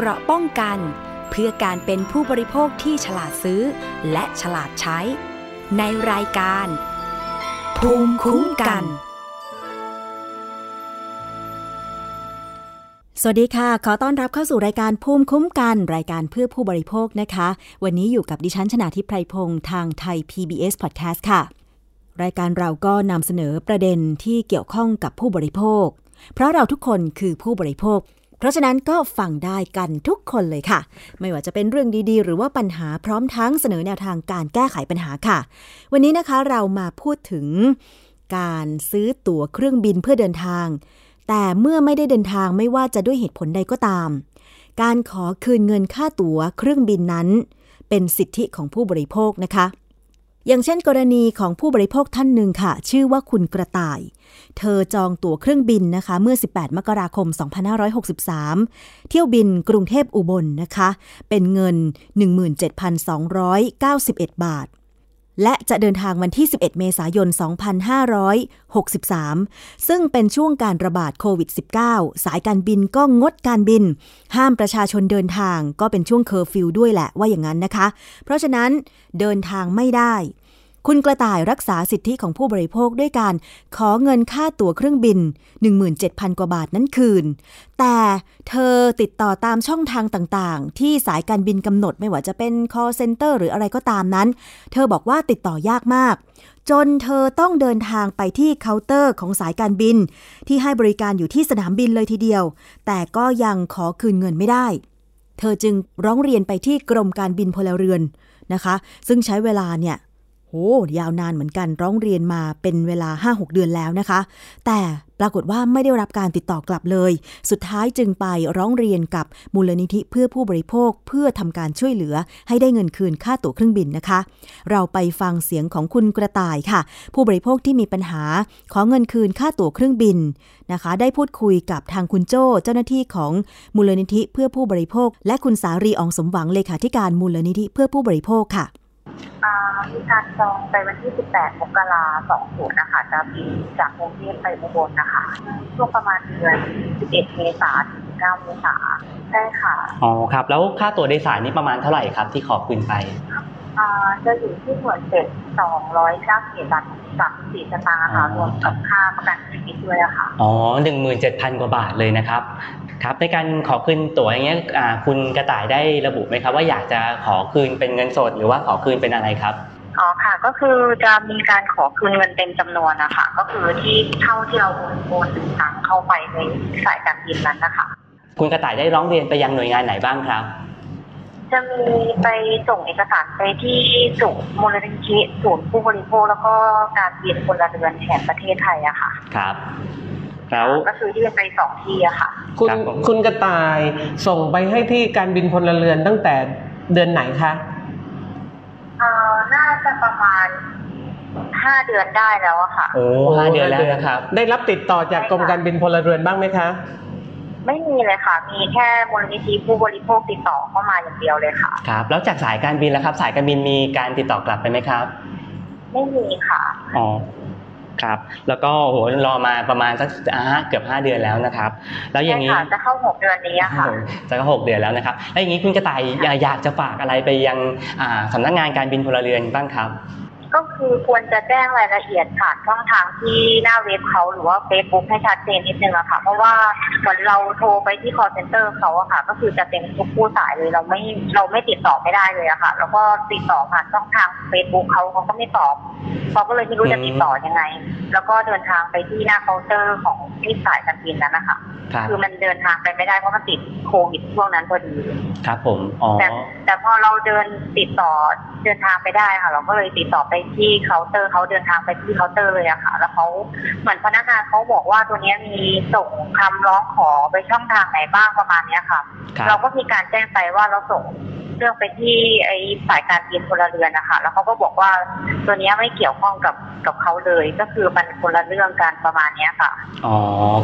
เกราะป้องกัน เพื่อการเป็นผู้บริโภคที่ฉลาดซื้อ และฉลาดใช้ ในรายการ ภูมิคุ้มกัน สวัสดีค่ะ ขอต้อนรับเข้าสู่รายการภูมิคุ้มกัน รายการเพื่อผู้บริโภคนะคะ วันนี้อยู่กับดิฉันชนาทิพไพรพงศ์ทางไทย PBS Podcast ค่ะ รายการเราก็นำเสนอประเด็นที่เกี่ยวข้องกับผู้บริโภค เพราะเราทุกคนคือผู้บริโภค เพราะฉะนั้นก็ฟังได้กันทุกคนเลยค่ะ ไม่ว่าจะเป็นเรื่องดีๆ หรือว่าปัญหาพร้อมทั้งเสนอแนวทางการแก้ไขปัญหาค่ะ วันนี้นะคะเรามาพูดถึงการซื้อตั๋วเครื่องบินเพื่อเดินทาง แต่เมื่อไม่ได้เดินทางไม่ว่าจะด้วยเหตุผลใดก็ตาม การขอคืนเงินค่าตั๋วเครื่องบินนั้น เป็นสิทธิของผู้บริโภคนะคะ อย่างเช่นกรณีของผู้บริโภคท่านหนึ่งค่ะ ชื่อว่าคุณกระต่าย เธอจองตั๋วเครื่องบินนะคะ เมื่อ 18 มกราคม 2563 เที่ยวบินกรุงเทพอุบลนะคะ เป็นเงิน 17,291 บาท และจะเดินทางวันที่ 11 เมษายน 2563 ซึ่งเป็นช่วงการระบาดโควิด -19 สายการบินก็งดการบิน ห้ามประชาชนเดินทางก็เป็นช่วงเคอร์ฟิวด้วยแหละว่าอย่างนั้นนะคะ เพราะฉะนั้นเดินทางไม่ได้ คุณกระต่ายรักษาสิทธิของผู้บริโภคด้วยการขอเงินค่าตั๋วเครื่องบิน 17,000 กว่าบาทนั้นคืน แต่เธอติดต่อตามช่องทางต่างๆ ที่สายการบินกำหนดไม่ว่าจะเป็น call center หรืออะไรก็ตามนั้น เธอบอกว่าติดต่อยากมาก จนเธอต้องเดินทางไปที่เคาน์เตอร์ของสายการบิน ที่ให้บริการอยู่ที่สนามบินเลยทีเดียว แต่ก็ยังขอคืนเงินไม่ได้ เธอจึงร้องเรียนไปที่กรมการบินพลเรือนนะคะ ซึ่งใช้เวลาเนี่ย โหยาวนานเหมือนกันร้องเรียนมาเป็นเวลา 5-6 เดือนแล้วนะคะ แต่ปรากฏว่าไม่ได้รับการติดต่อกลับเลย สุดท้ายจึงไปร้องเรียนกับมูลนิธิเพื่อผู้บริโภคเพื่อทำการช่วยเหลือให้ได้เงินคืนค่าตั๋วเครื่องบินนะคะ เราไปฟังเสียงของคุณกระต่ายค่ะ ผู้บริโภคที่มีปัญหาขอเงินคืนค่าตั๋วเครื่องบินนะคะ ได้พูดคุยกับทางคุณโจ้เจ้าหน้าที่ของมูลนิธิเพื่อผู้บริโภค และคุณสารีอองสมหวังเลขาธิการมูลนิธิเพื่อผู้บริโภคค่ะ มีการจองไปวันที่ 18 มกราคม 20 นะคะ จะบินจากกรุงเทพไปอุบลนะคะ ช่วงประมาณเดือน 11 เมษายนถึง 9 เมษายนใช่ค่ะ อ๋อครับ แล้วค่าตั๋วโดยสารนี่ประมาณเท่าไหร่ครับที่ขอคืนไปอ่าจะอยู่ที่หน่วยเจ็ด291บาท34สตางค์ค่ะรวมกับค่าประกันชีวิตด้วยอะค่ะ อ๋อหนึ่งหมื่นเจ็ดพันกว่าบาทเลยนะครับ ครับในการขอคืนตั๋วอย่างเงี้ยอ่าคุณกระต่ายได้ระบุไหมครับ ว่าอยากจะขอคืนเป็นเงินสดหรือว่าขอคืนเป็นอะไรครับอ๋อค่ะก็คือจะมีการขอคืนเงินเต็มจำนวนนะคะก็คือที่เท่าที่เราโอนตังเข้าไปในสายการบินนั้นนะคะคุณกระต่ายได้ร้องเรียนไปยังหน่วยงานไหนบ้างครับ จะมีไปส่งเอกสารไปที่ศูนย์มูลนิธิศูนย์ผู้บริโภคแล้วก็การบินพลเรือนแห่งประเทศไทยอะค่ะ ครับ แล้วก็คือยื่นไปสองที่อะค่ะคุณครับผม คุณกระต่ายส่งไปให้ที่การบินพลเรือนตั้งแต่เดือนไหนคะ เอ่อน่าจะประมาณห้าเดือนได้แล้วอะค่ะ โอ้ห้าเดือนแล้วนะครับ ได้รับติดต่อจากกรมการบินพลเรือนบ้างไหมคะ ไม่มีเลยค่ะ มีแค่มูลนิธิผู้บริโภคติดต่อเข้ามาอย่างเดียวเลยค่ะ ครับ แล้วจากสายการบินแล้วครับ สายการบินมีการติดต่อกลับไปไหมครับ ไม่มีค่ะ อ๋อ ครับแล้วก็โหรอมาประมาณสักอ่าเกือบห้าเดือนแล้วนะครับ แล้วอย่างใช่นี้ค่ะจะเข้าหกเดือนนี้อะค่ะจะก็หกเดือนแล้วนะครับแล้วอย่างนี้คุณกระต่ายอยากอยากจะฝากอะไรไปยังอ่าสำนักงานการบินพลเรือนบ้างครับ ก็คือควรจะแจ้งรายละเอียดผ่านช่องทางที่หน้าเว็บเขาหรือว่าเฟซบุ๊กให้ชัดเจนนิดนึงอะค่ะ เพราะว่าเหมือนเราโทรไปที่ call center เขาอะค่ะ ก็คือจะเต็มทุกผู้สายเลยเราไม่เราไม่ติดต่อไม่ได้เลยอะค่ะ แล้วก็ติดต่อผ่านช่องทางเฟซบุ๊กเขาเขาก็ไม่ตอบเขาก็เลยไม่รู้จะติดต่อยังไง แล้วก็เดินทางไปที่หน้าเคาน์เตอร์ของที่สายการบินนั้นนะคะครับคือมันเดินทางไปไม่ได้เพราะมันติดโควิดช่วงนั้นพอดีครับผมอ๋อแต่แต่พอเราเดินติดต่อเดินทางไปได้ค่ะ เราก็เลยติดต่อไปที่เคาน์เตอร์เขาเดินทางไปที่เคาน์เตอร์เลยอะค่ะ แล้วเขาเหมือนพนักงานเขาบอกว่าตั๋วเนี้ยมีส่งคำร้องขอไปช่องทางไหนบ้างประมาณเนี้ยค่ะครับเราก็มีการแจ้งไปว่าเราส่งเรื่องไปที่ไอ้สายการบินพลเรือนนะคะแล้วเขาก็บอกว่าตัวเนี้ยไม่เกี่ยวข้องกับกับเขาเลย ก็คือมันคนละเรื่องกันประมาณเนี้ยค่ะอ๋อ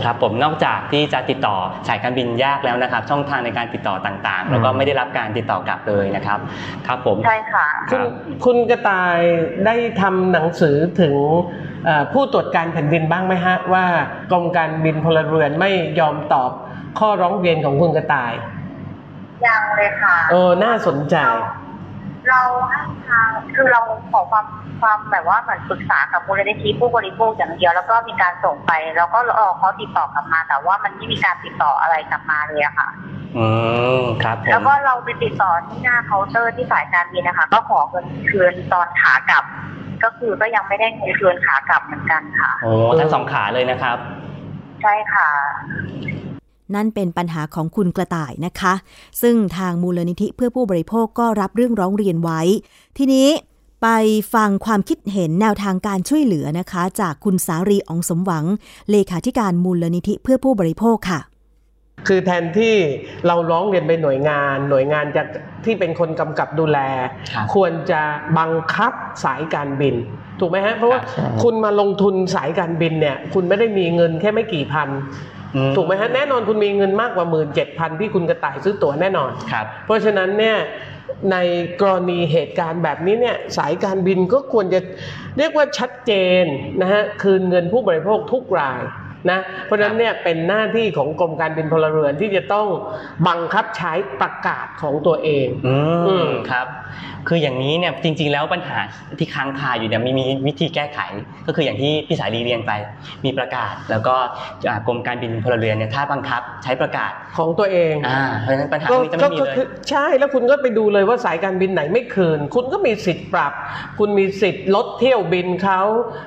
ครับผมนอกจากที่จะติดต่อสายการบินยากแล้วนะครับ ช่องทางในการติดต่อต่างๆ แล้วก็ไม่ได้รับการติดต่อกลับเลยนะครับ ครับผมใช่ค่ะคคุรัณบคุณกระต่ายได้ทำหนังสือถึงเอ่อผู้ตรวจการแผ่นดินบ้างไหมฮะ ว่ากรมการบินพลเรือนไม่ยอมตอบข้อร้องเรียนของคุณกระต่าย ยังเลยค่ะ เออ น่าสนใจ เราให้ทางคือเราขอความความแบบว่าเหมือนปรึกษากับมูลนิธิผู้บริโภคอย่างเดียว แล้วก็มีการส่งไป แล้วก็รอเขาติดต่อกลับมา แต่ว่ามันไม่มีการติดต่ออะไรกลับมาเลยอะค่ะ อืมครับผแล้วมก็เราไปติดต่อที่หน้าเคาน์เตอร์ที่สายการบินนะคะ ก็ขอเงินคืนตอนขากลับ ก็คือก็ยังไม่ได้เงินคืนขากลับเหมือนกันค่ะโอ้ทั้งสองขาเลยนะครับ ใช่ค่ะ นั่นเป็นปัญหาของคุณกระต่ายนะคะ ซึ่งทางมูลนิธิเพื่อผู้บริโภคก็รับเรื่องร้องเรียนไว้ ทีนี้ไปฟังความคิดเห็นแนวทางการช่วยเหลือนะคะ จากคุณสารีอองสมหวัง เลขาธิการมูลนิธิเพื่อผู้บริโภคค่ะ คือแทนที่เราร้องเรียนไปหน่วยงาน หน่วยงานจะที่เป็นคนกำกับดูแลครับควรจะบังคับสายการบินถูกไหมฮะเพราะว่าครับคุณมาลงทุนสายการบินเนี่ย คุณไม่ได้มีเงินแค่ไม่กี่พันอื ถูกไหมฮะแน่นอนคุณมีเงินมากกว่าหมื่นเจ็ดพันที่คุณกระต่ายซื้อตั๋วแน่นอนครับเพราะฉะนั้นเนี่ยในกรณีเหตุการณ์แบบนี้เนี่ยสายการบินก็ควรจะเรียกว่าชัดเจนนะฮะคืนเงินผู้บริโภคทุกราย นะเพราะฉะนั้นเนี่ยเป็นหน้าที่ของกรมการบินพลเรือนที่จะต้องบังคับใช้ประกาศของตัวเองอือืมมครับคืออย่างนี้เนี่ยจริง ๆ แล้วปัญหาที่ค้างคาอยู่เนี่ยมีมีวิธีแก้ไข ก็คืออย่างที่พี่สายรีเรียนไป มีประกาศ แล้วก็อ่ากรมการบินพลเรือนเนี่ยถ้าบังคับใช้ประกาศของตัวเองอ่าเพราะฉะนั้นปัญหาก็นี้จะก็ไม่มีก็เลยคือใช่แล้วคุณก็ไปดูเลยว่าสายการบินไหนไม่คืน คุณก็มีสิทธิ์ปรับ คุณมีสิทธิ์ลดเที่ยวบินเขา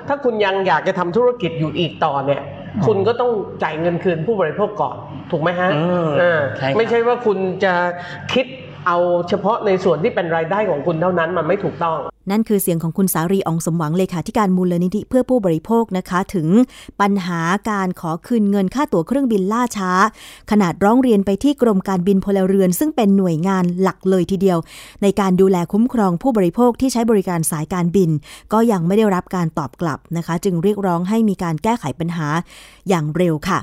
ถ้าคุณยังอยากจะทำธุรกิจอยู่อีกต่อเนี่ย คุณก็ต้องจ่ายเงินคืนผู้บริโภคก่อน ถูกไหมฮะอืมเออใช่ครับไม่ใช่ว่าคุณจะคิด เอาเฉพาะในส่วนที่เป็นรายได้ของคุณเท่านั้นมันไม่ถูกต้อง นั่นคือเสียงของคุณสารีอองสมหวังเลขาธิการมูลนิธิเพื่อผู้บริโภคนะคะ ถึงปัญหาการขอคืนเงินค่าตั๋วเครื่องบินล่าช้า ขนาดร้องเรียนไปที่กรมการบินพลเรือน ซึ่งเป็นหน่วยงานหลักเลยทีเดียว ในการดูแลคุ้มครองผู้บริโภคที่ใช้บริการสายการบิน ก็ยังไม่ได้รับการตอบกลับนะคะ จึงเรียกร้องให้มีการแก้ไขปัญหาอย่างเร็วค่ะ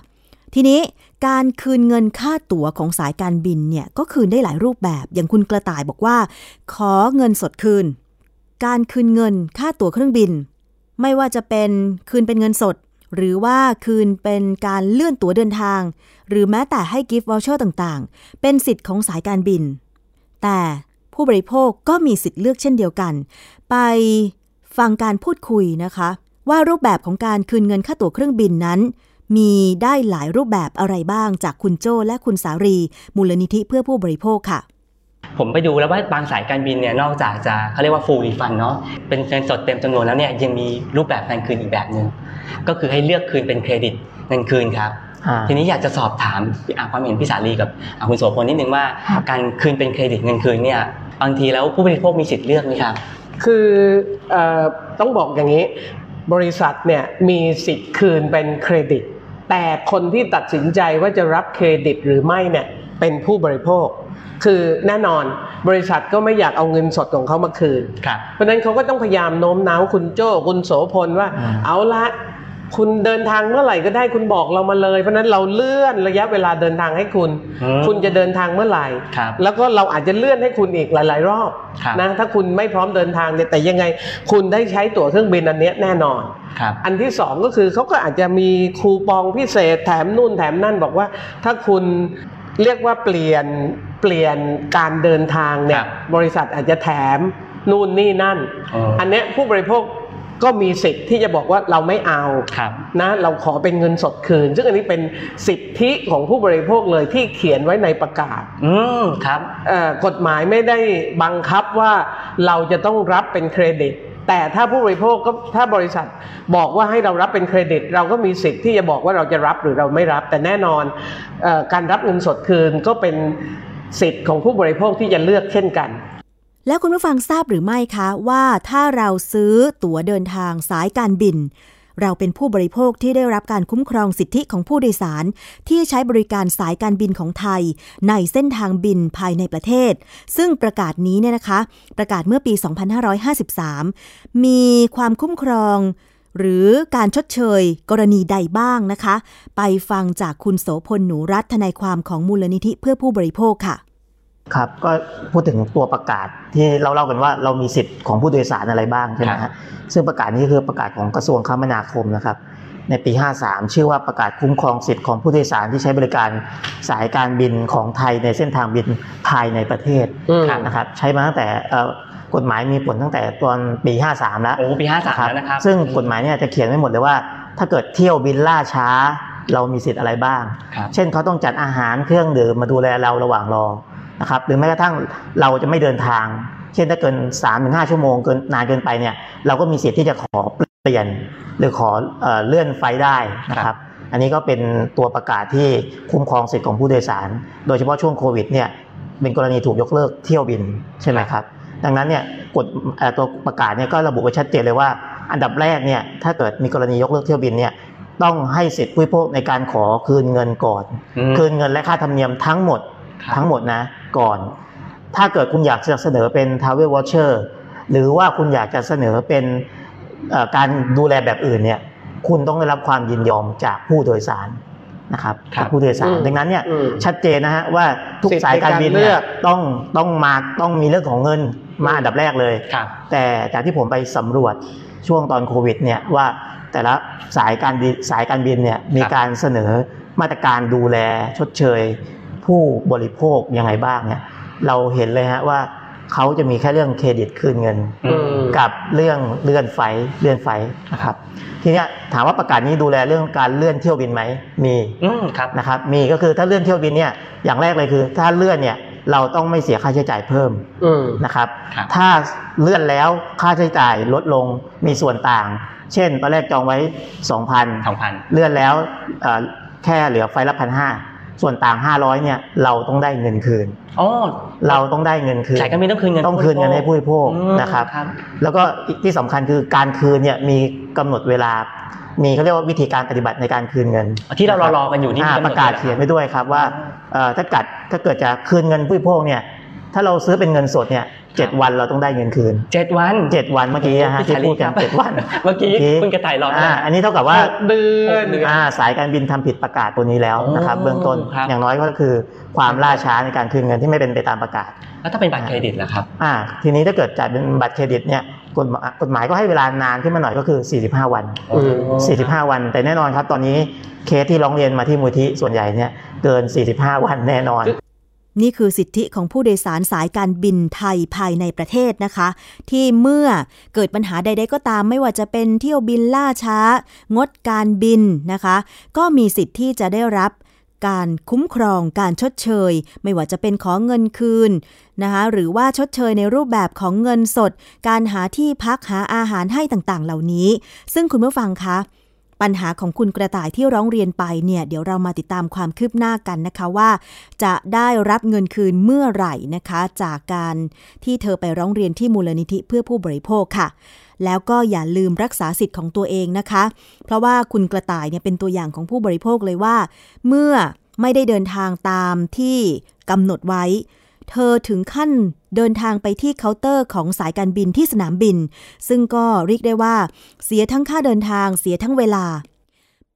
ทีนี้การคืนเงินค่าตั๋วของสายการบินเนี่ยก็คืนได้หลายรูปแบบ อย่างคุณกระต่ายบอกว่า ขอเงินสดคืน การคืนเงินค่าตั๋วเครื่องบิน ไม่ว่าจะเป็นคืนเป็นเงินสด หรือว่าคืนเป็นการเลื่อนตั๋วเดินทาง หรือแม้แต่ให้ gift voucher ต่างๆ เป็นสิทธิ์ของสายการบิน แต่ผู้บริโภคก็มีสิทธิ์เลือกเช่นเดียวกัน ไปฟังการพูดคุยนะคะ ว่ารูปแบบของการคืนเงินค่าตั๋วเครื่องบินนั้น มีได้หลายรูปแบบอะไรบ้างจากคุณโจ้และคุณสารี มูลนิธิเพื่อผู้บริโภคค่ะผมไปดูแล้วว่าบางสายการบินเนี่ยนอกจากจะเขาเรียกว่า full refund เนาะเป็นเงินสดเต็มจำนวนแล้วเนี่ยยังมีรูปแบบการคืนอีกแบบหนึ่งก็คือให้เลือกคืนเป็นเครดิตเงินคืนครับอ่าทีนี้อยากจะสอบถามอ่าความเห็นพี่สาลีกับอ่าคุณโสพลนิดนึงว่าครับการคืนเป็นเครดิตเงินคืนเนี่ยบางทีแล้วผู้บริโภคมีสิทธิ์เลือกไหมครับ คือเออต้องบอกอย่างนี้ บริษัทเนี่ยมีสิทธิ์คืนเป็นเครดิต แต่คนที่ตัดสินใจว่าจะรับเครดิตหรือไม่เนี่ยเป็นผู้บริโภค คือแน่นอนบริษัทก็ไม่อยากเอาเงินสดของเขามาคืนครับเพราะฉะนั้นเขาก็ต้องพยายามโน้มน้าวคุณโจ้คุณโสพลว่าอืมเอาละ คุณเดินทางเมื่อไหร่ก็ได้คุณบอกเรามาเลย เพราะฉะนั้นเราเลื่อนระยะเวลาเดินทางให้คุณอืมคุณจะเดินทางเมื่อไหร่ครับแล้วก็เราอาจจะเลื่อนให้คุณอีกหลาย ๆ รอบครับนะถ้าคุณไม่พร้อมเดินทางเนี่ยแต่ยังไง คุณได้ใช้ตั๋วเครื่องบินอันเนี้ยแน่นอนครับอันที่สองก็คือเขาก็อาจจะมีคูปองพิเศษแถมนู่นแถมนั่นบอกว่า ถ้าคุณเรียกว่าเปลี่ยนเปลี่ยนการเดินทางเนี่คยรับบริษัทอาจจะแถมนู่นนี่นั่นอ๋ออัอันเนี้ยผู้บริโภค ก็มีสิทธิ์ที่จะบอกว่าเราไม่เอาครับนะเราขอเป็นเงินสดคืน ซึ่งอันนี้เป็นสิทธิของผู้บริโภคเลยที่เขียนไว้ในประกาศ อืมครับเอ่อกฎหมายไม่ได้บังคับว่าเราจะต้องรับเป็นเครดิตแต่ถ้าผู้บริโภคก็ถ้าบริษัทบอกว่าให้เรารับเป็นเครดิต เราก็มีสิทธิ์ที่จะบอกว่าเราจะรับหรือเราไม่รับ แต่แน่นอนเออการรับเงินสดคืนก็เป็นสิทธิ์ของผู้บริโภคที่จะเลือกเช่นกัน แล้วคุณผู้ฟังทราบหรือไม่คะว่าถ้าเราซื้อตั๋วเดินทางสายการบิน เราเป็นผู้บริโภคที่ได้รับการคุ้มครองสิทธิของผู้โดยสาร ที่ใช้บริการสายการบินของไทย ในเส้นทางบินภายในประเทศ ซึ่งประกาศนี้เนี่ยนะคะ ประกาศเมื่อปี 2553 มีความคุ้มครองหรือการชดเชยกรณีใดบ้างนะคะ ไปฟังจากคุณโสพลหนูรัตน์ทนายความของมูลนิธิเพื่อผู้บริโภคค่ะ ครับก็พูดถึงตัวประกาศที่เราเล่ากันว่าเรามีสิทธิ์ของผู้โดยสารอะไรบ้างใช่ไหมครัฮะบซึ่งประกาศนี้คือประกาศของกระทรวงคมนาคมนะครับ ในปี 53 ชื่อว่าประกาศคุ้มครองสิทธิ์ของผู้โดยสารที่ใช้บริการสายการบินของไทยในเส้นทางบินภายในประเทศอืมนะครับใช้มาตั้งแต่เอ่อกฎหมายมีผลตั้งแต่ตอนปี 53 แล้วโอ้ปี 53 แล้วนะครับซึ่งกฎหมายเนี่ยจะเขียนไว้หมดเลยว่า ถ้าเกิดเที่ยวบินล่าช้าเรามีสิทธิ์อะไรบ้างครับเช่นเขาต้องจัดอาหารเครื่องดื่มมาดูแลเราระหว่างรอ นะครับหรือแม้กระทั่งเราจะไม่เดินทาง เช่นถ้าเกิน3าถึงหชั่วโมงเกินนานเกินไปเนี่ยเราก็มีสิทธิ์ที่จะขอเปลี่ยน หรือขอเอ่อเลื่อนไฟล์ได้นะครับ อันนี้ก็เป็นตัวประกาศที่คุ้มครองสิทธิ์ของผู้โดยสาร โดยเฉพาะช่วงโควิดเนี่ยเป็นกรณีถูกยกเลิกเที่ยวบินใช่ไหมครับ ดังนั้นเนี่ยกฎเอ่อตัวประกาศเนี่ยก็ระบุไว้ชัดเจนเลยว่า อันดับแรกเนี่ยถ้าเกิดมีกรณียกเลิกเที่ยวบินเนี่ยต้องให้สิทธิผู้บริโภคในการขอคืนเงินก่อนอืมคืนเงินและค่าธรรมเนียมทั้งหมดครับทั้งหมดนะ ก่อน ถ้าเกิดคุณอยากจะเสนอเป็น Travel Voucher หรือว่าคุณอยากจะเสนอเป็นเอ่อการดูแลแบบอื่นเนี่ยคุณต้องได้รับความยินยอมจากผู้โดยสารนะครับครับจากผู้โดยสารอืมดังนั้นเนี่ยอืมชัดเจนนะฮะว่าทุกสิทธิ์สายการบินในการเลืเนี่อยกต้องต้องมาต้องมีเรื่องของเงินมาอันดับแรกเลยครับแต่จากที่ผมไปสำรวจช่วงตอนโควิดเนี่ยว่าแต่ละสายการบินสายการบินเนี่ยมีการเสนอมาตรการดูแลชดเชย ผู้บริโภคยังไงบ้างเนี่ยเราเห็นเลยฮะว่าเขาจะมีแค่เรื่องเครดิตคืนเงินอืมกับเรื่องเลื่อนไฟล์เลื่อนไฟล์นะครับทีเนี้ยถามว่าประกาศนี้ดูแลเรื่องการเลื่อนเที่ยวบินไหมมีอืมครับนะครับ มีก็คือถ้าเลื่อนเที่ยวบินเนี่ยอย่างแรกเลยคือ ถ้าเลื่อนเนี่ยเราต้องไม่เสียค่าใช้จ่ายเพิ่มอืมนะครับครับ ถ้าเลื่อนแล้วค่าใช้จ่ายลดลงมีส่วนต่าง เช่นตอนแรกจองไว้ 2,000สองพันเลื่อนแล้วเอ่อแค่เหลือไฟละพันห้า ส่วนต่าง500เนี่ยเราต้องได้เงินคืนอ๋อเราต้องได้เงินคืนสายการบินต้องคืนเงินต้องคืนเงินให้ผู้บริโภคอืมนะครับครับ แล้วก็อีกที่สำคัญคือการคืนเนี่ยมีกำหนดเวลา มีเขาเรียกว่าวิธีการปฏิบัติในการคืนเงิน ที่เรารอๆกันอยู่นี่อ่ามีกำหนดประกาศด้วยเหรอเขียนไว้ด้วยครับว่าเอ่อถ้าเกิดถ้าเกิดจะคืนเงินผู้บริโภคเนี่ยถ้าเราซื้อเป็นเงินสดเนี่ย เจ็ดวันเราต้องได้เงินคืนเจ็ดวันเจ็ดวันเมื่อกี้นะฮะที่พูดกันเจ็ดวัน เมื่อกี้คุณกระต่ายรออ่าอันนี้เท่ากับว่าหกเดือนหกเดือนอ่าสายการบินทำผิดประกาศตัวนี้แล้วนะครับโอ้เบื้องต้นครับอย่างน้อยก็คือความล่าช้าในการคืนเงินที่ไม่เป็นไปตามประกาศ แล้วถ้าเป็นบัตรเครดิตล่ะครับอ่าทีนี้ถ้าเกิดจ่ายเป็นบัตรเครดิตเนี่ยกฎหมายกฎหมายก็ให้เวลานานขึ้นมาหน่อยก็คือ 45 วันอืม45 วัน แต่แน่นอนครับ ตอนนี้เคสที่ร้องเรียนมาที่มูลที่ส่วนใหญ่เนี่ยเกิน 45 วันแน่นอน นี่คือสิทธิของผู้โดยสารสายการบินไทยภายในประเทศนะคะ ที่เมื่อเกิดปัญหาใด ๆ ก็ตาม ไม่ว่าจะเป็นเที่ยวบินล่าช้า งดการบินนะคะ ก็มีสิทธิ์ที่จะได้รับการคุ้มครองการชดเชย ไม่ว่าจะเป็นขอเงินคืนนะคะหรือว่าชดเชยในรูปแบบของเงินสด การหาที่พักหาอาหารให้ต่างๆ เหล่านี้ ซึ่งคุณผู้ฟังคะ ปัญหาของคุณกระต่ายที่ร้องเรียนไปเนี่ยเดี๋ยวเรามาติดตามความคืบหน้ากันนะคะว่า จะได้รับเงินคืนเมื่อไหร่นะคะ จากการที่เธอไปร้องเรียนที่มูลนิธิเพื่อผู้บริโภคค่ะ แล้วก็อย่าลืมรักษาสิทธิ์ของตัวเองนะคะ เพราะว่าคุณกระต่ายเนี่ยเป็นตัวอย่างของผู้บริโภคเลยว่า เมื่อไม่ได้เดินทางตามที่กำหนดไว้ เธอถึงขั้นเดินทางไปที่เคาน์เตอร์ของสายการบินที่สนามบิน ซึ่งก็เรียกได้ว่า เสียทั้งค่าเดินทางเสียทั้งเวลา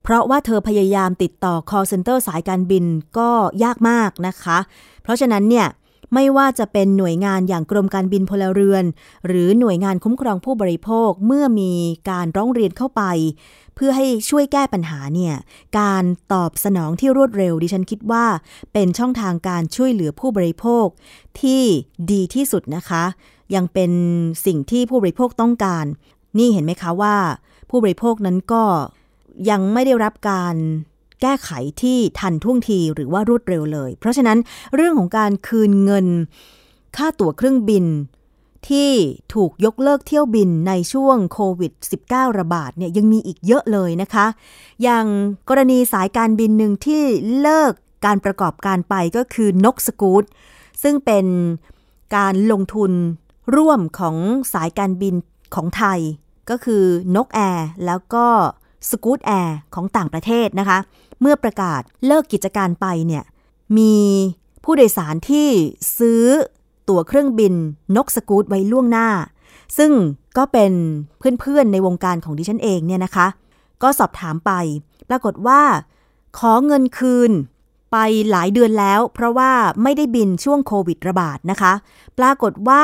เพราะว่าเธอพยายามติดต่อ call center สายการบินก็ยากมากนะคะ เพราะฉะนั้นเนี่ยไม่ว่าจะเป็นหน่วยงานอย่างกรมการบินพลเรือน หรือหน่วยงานคุ้มครองผู้บริโภคเมื่อมีการร้องเรียนเข้าไป พื่อให้ช่วยแก้ปัญหาเนี่ย การตอบสนองที่รวดเร็วดิฉันคิดว่า เป็นช่องทางการช่วยเหลือผู้บริโภคที่ดีที่สุดนะคะ ยังเป็นสิ่งที่ผู้บริโภคต้องการ นี่เห็นไหมคะว่า ผู้บริโภคนั้นก็ยังไม่ได้รับการแก้ไขที่ทันท่วงทีหรือว่ารวดเร็วเลย เพราะฉะนั้นเรื่องของการคืนเงิน ค่าตั๋วเครื่องบิน ที่ถูกยกเลิกเที่ยวบินในช่วงโควิด -19 ระบาดเนี่ยยังมีอีกเยอะเลยนะคะ อย่างกรณีสายการบินหนึ่งที่เลิกการประกอบการไปก็คือนกสกูตซึ่งเป็นการลงทุนร่วมของสายการบินของไทย ก็คือนกแอร์แล้วก็สกูตแอร์ของต่างประเทศนะคะ เมื่อประกาศเลิกกิจการไปเนี่ยมีผู้โดยสารที่ซื้อ ตั๋วเครื่องบินนกสกูตไว้ล่วงหน้า ซึ่งก็เป็นเพื่อนๆในวงการของดิฉันเองเนี่ยนะคะ ก็สอบถามไป ปรากฏว่า ขอเงินคืนไปหลายเดือนแล้ว เพราะว่าไม่ได้บินช่วงโควิดระบาดนะคะ ปรากฏว่า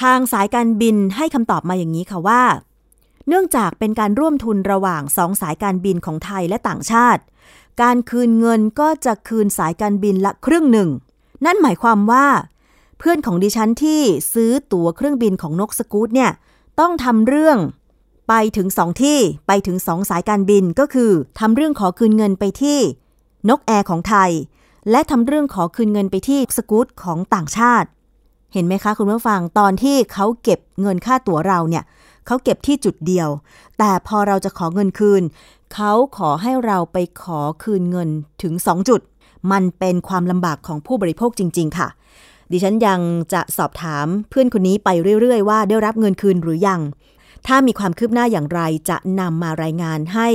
ทางสายการบินให้คำตอบมาอย่างนี้ค่ะว่า เนื่องจากเป็นการร่วมทุนระหว่างสองสายการบินของไทยและต่างชาติ การคืนเงินก็จะคืนสายการบินละครึ่งหนึ่ง นั่นหมายความว่า เพื่อนของดิฉันที่ซื้อตั๋วเครื่องบินของนกสกูตเนี่ยต้องทำเรื่องไปถึงสองที่ไปถึงสองสายการบินก็คือทำเรื่องขอคืนเงินไปที่นกแอร์ของไทย และทำเรื่องขอคืนเงินไปที่สกูตของต่างชาติ เห็นไหมคะคุณผู้ฟังตอนที่เขาเก็บเงินค่าตั๋วเราเนี่ยเขาเก็บที่จุดเดียว แต่พอเราจะขอเงินคืน เขาขอให้เราไปขอคืนเงินถึง 2 จุด มันเป็นความลำบากของผู้บริโภคจริง ๆ ค่ะ ดิฉันยังจะสอบถามเพื่อนคนนี้ไปเรื่อย ๆ ว่าได้รับเงินคืนหรือยัง ถ้ามีความคืบหน้าอย่างไรจะนำมารายงานให้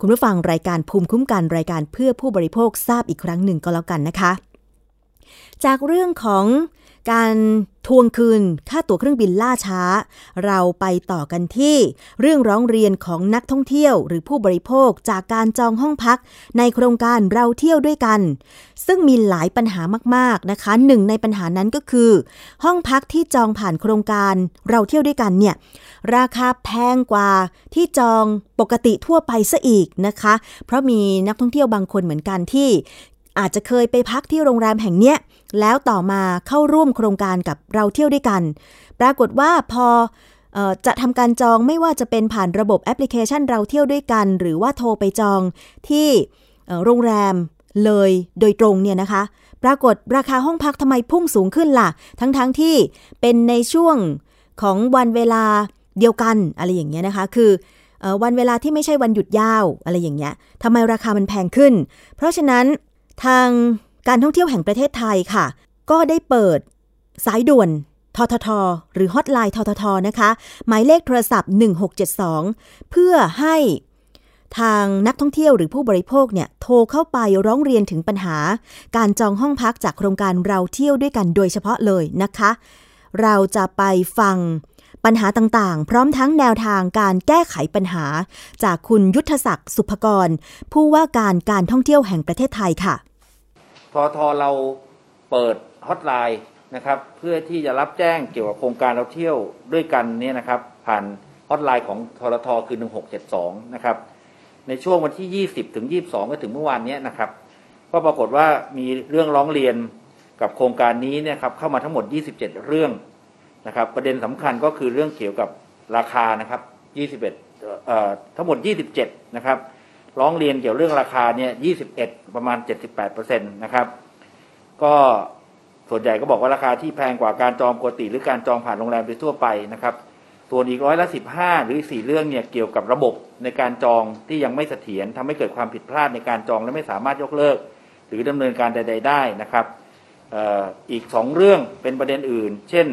คุณผู้ฟังรายการภูมิคุ้มกันรายการเพื่อผู้บริโภคทราบอีกครั้งหนึ่งก็แล้วกันนะคะ จากเรื่องของ การทวงคืนค่าตั๋วเครื่องบินล่าช้า เราไปต่อกันที่ เรื่องร้องเรียนของนักท่องเที่ยว หรือผู้บริโภคจากการจองห้องพัก ในโครงการเราเที่ยวด้วยกัน ซึ่งมีหลายปัญหามากๆนะคะหนึ่งในปัญหานั้นก็คือ ห้องพักที่จองผ่านโครงการเราเที่ยวด้วยกันเนี่ยราคาแพงกว่าที่จองปกติทั่วไปซะอีกนะคะ เพราะมีนักท่องเที่ยวบางคนเหมือนกันที่ อาจจะเคยไปพักที่โรงแรมแห่งเนี้ย แล้วต่อมาเข้าร่วมโครงการกับเราเที่ยวด้วยกัน ปรากฏว่าพอจะทำการจองไม่ว่าจะเป็นผ่านระบบแอปพลิเคชันเราเที่ยวด้วยกัน หรือว่าโทรไปจองที่โรงแรมเลยโดยตรงเนี่ยนะคะ ปรากฏราคาห้องพักทำไมพุ่งสูงขึ้นล่ะ ทั้งๆทที่เป็นในช่วงของวันเวลาเดียวกันอะไรอย่างเงี้ยนะคะ คืออวันเวลาที่ไม่ใช่วันหยุดยาวอะไรอย่างเงี้ยทำไมราคามันแพงขึ้น เพราะฉะนั้น ทางการท่องเที่ยวแห่งประเทศไทยค่ะ ก็ได้เปิดสายด่วนททท หรือฮอตไลน์ทททนะคะ หมายเลขโทรศัพท์ 1672 เพื่อให้ทางนักท่องเที่ยวหรือผู้บริโภคเนี่ยโทรเข้าไปร้องเรียนถึงปัญหา การจองห้องพักจากโครงการเราเที่ยวด้วยกันโดยเฉพาะเลยนะคะ เราจะไปฟังปัญหาต่างๆ พร้อมทั้งแนวทางการแก้ไขปัญหา จากคุณยุทธศักดิ์สุภกร ผู้ว่าการการท่องเที่ยวแห่งประเทศไทยค่ะ ทอทอเราเปิดฮอตไลน์นะครับ เพื่อที่จะรับแจ้งเกี่ยวกับโครงการเราเที่ยวด้วยกันเนี่ยนะครับ ผ่านฮอตไลน์ของทรทคือ 1672 นะครับ ในช่วงวันที่ 20 ถึง 22 ก็ถึงเมื่อวานนี้นะครับ ก็ปรากฏว่ามีเรื่องร้องเรียนกับโครงการนี้เนี่ยครับเข้ามาทั้งหมด 27 เรื่องนะครับ ประเด็นสำคัญก็คือเรื่องเกี่ยวกับราคานะครับ 21เอ่อทั้งหมด 27 นะครับ ร้องเรียนเกี่ยวเรื่องราคาเนี่ย21ประมาณ78%นตนะครับ ก็ส่วนใหญ่ก็บอกว่าราคาที่แพงกว่าการจองปกติ หรือการจองผ่านโรงแรมโดยทั่วไปนะครับ ส่วนอีกร้อยละ15หรืออีก4เรื่องเนี่ยเกี่ยวกับระบบในการจองที่ยังไม่เสถียรทำให้เกิดความผิดพลาดในการจองและไม่สามารถยกเลิก หรือดำเนินการใด ๆ ได้นะครับอ่ออีก2เรื่องเป็นประเด็นอื่น เช่น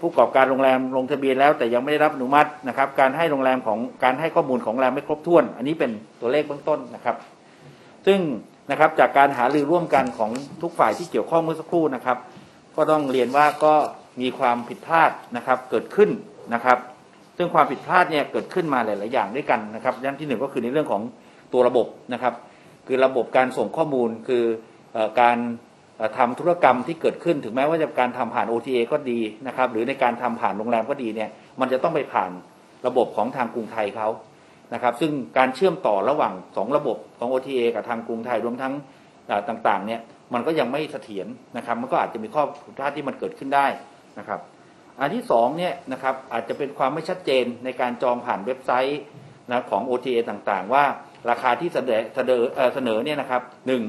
ผู้ประกอบการโรงแรมลงทะเบียนแล้วแต่ยังไม่ได้รับอนุมัตินะครับ การให้โรงแรมของการให้ข้อมูลของโรงแรมไม่ครบถ้วน อันนี้เป็นตัวเลขเบื้องต้นนะครับ ซึ่งนะครับจากการหารือร่วมกันของทุกฝ่ายที่เกี่ยวข้องเมื่อสักครู่นะครับ ก็ต้องเรียนว่าก็มีความผิดพลาดนะครับเกิดขึ้นนะครับ ซึ่งความผิดพลาดเนี่ยเกิดขึ้นมาหลาย ๆ อย่างด้วยกันนะครับอย่างที่หนึ่งก็คือในเรื่องของตัวระบบนะครับ คือระบบการส่งข้อมูลคือออการ ทำธุรกรรมที่เกิดขึ้นถึงแม้ว่าจะการทำผ่าน OTA ก็ดีนะครับ หรือในการทำผ่านโรงแรมก็ดีเนี่ยมันจะต้องไปผ่านระบบของทางกรุงไทยเขานะครับ ซึ่งการเชื่อมต่อระหว่าง 2 ระบบของ OTA กับทางกรุงไทยรวมทั้งต่างๆเนี่ยมันก็ยังไม่เสถียรนะครับ มันก็อาจจะมีข้อผิดพลาดที่มันเกิดขึ้นได้นะครับ อันที่สองเนี่ยนะครับอาจจะเป็นความไม่ชัดเจนในการจองผ่านเว็บไซต์นะของ OTA ต่างๆ ว่าราคาที่เสนอเสนอเนี่ยนะครับหนึ่ง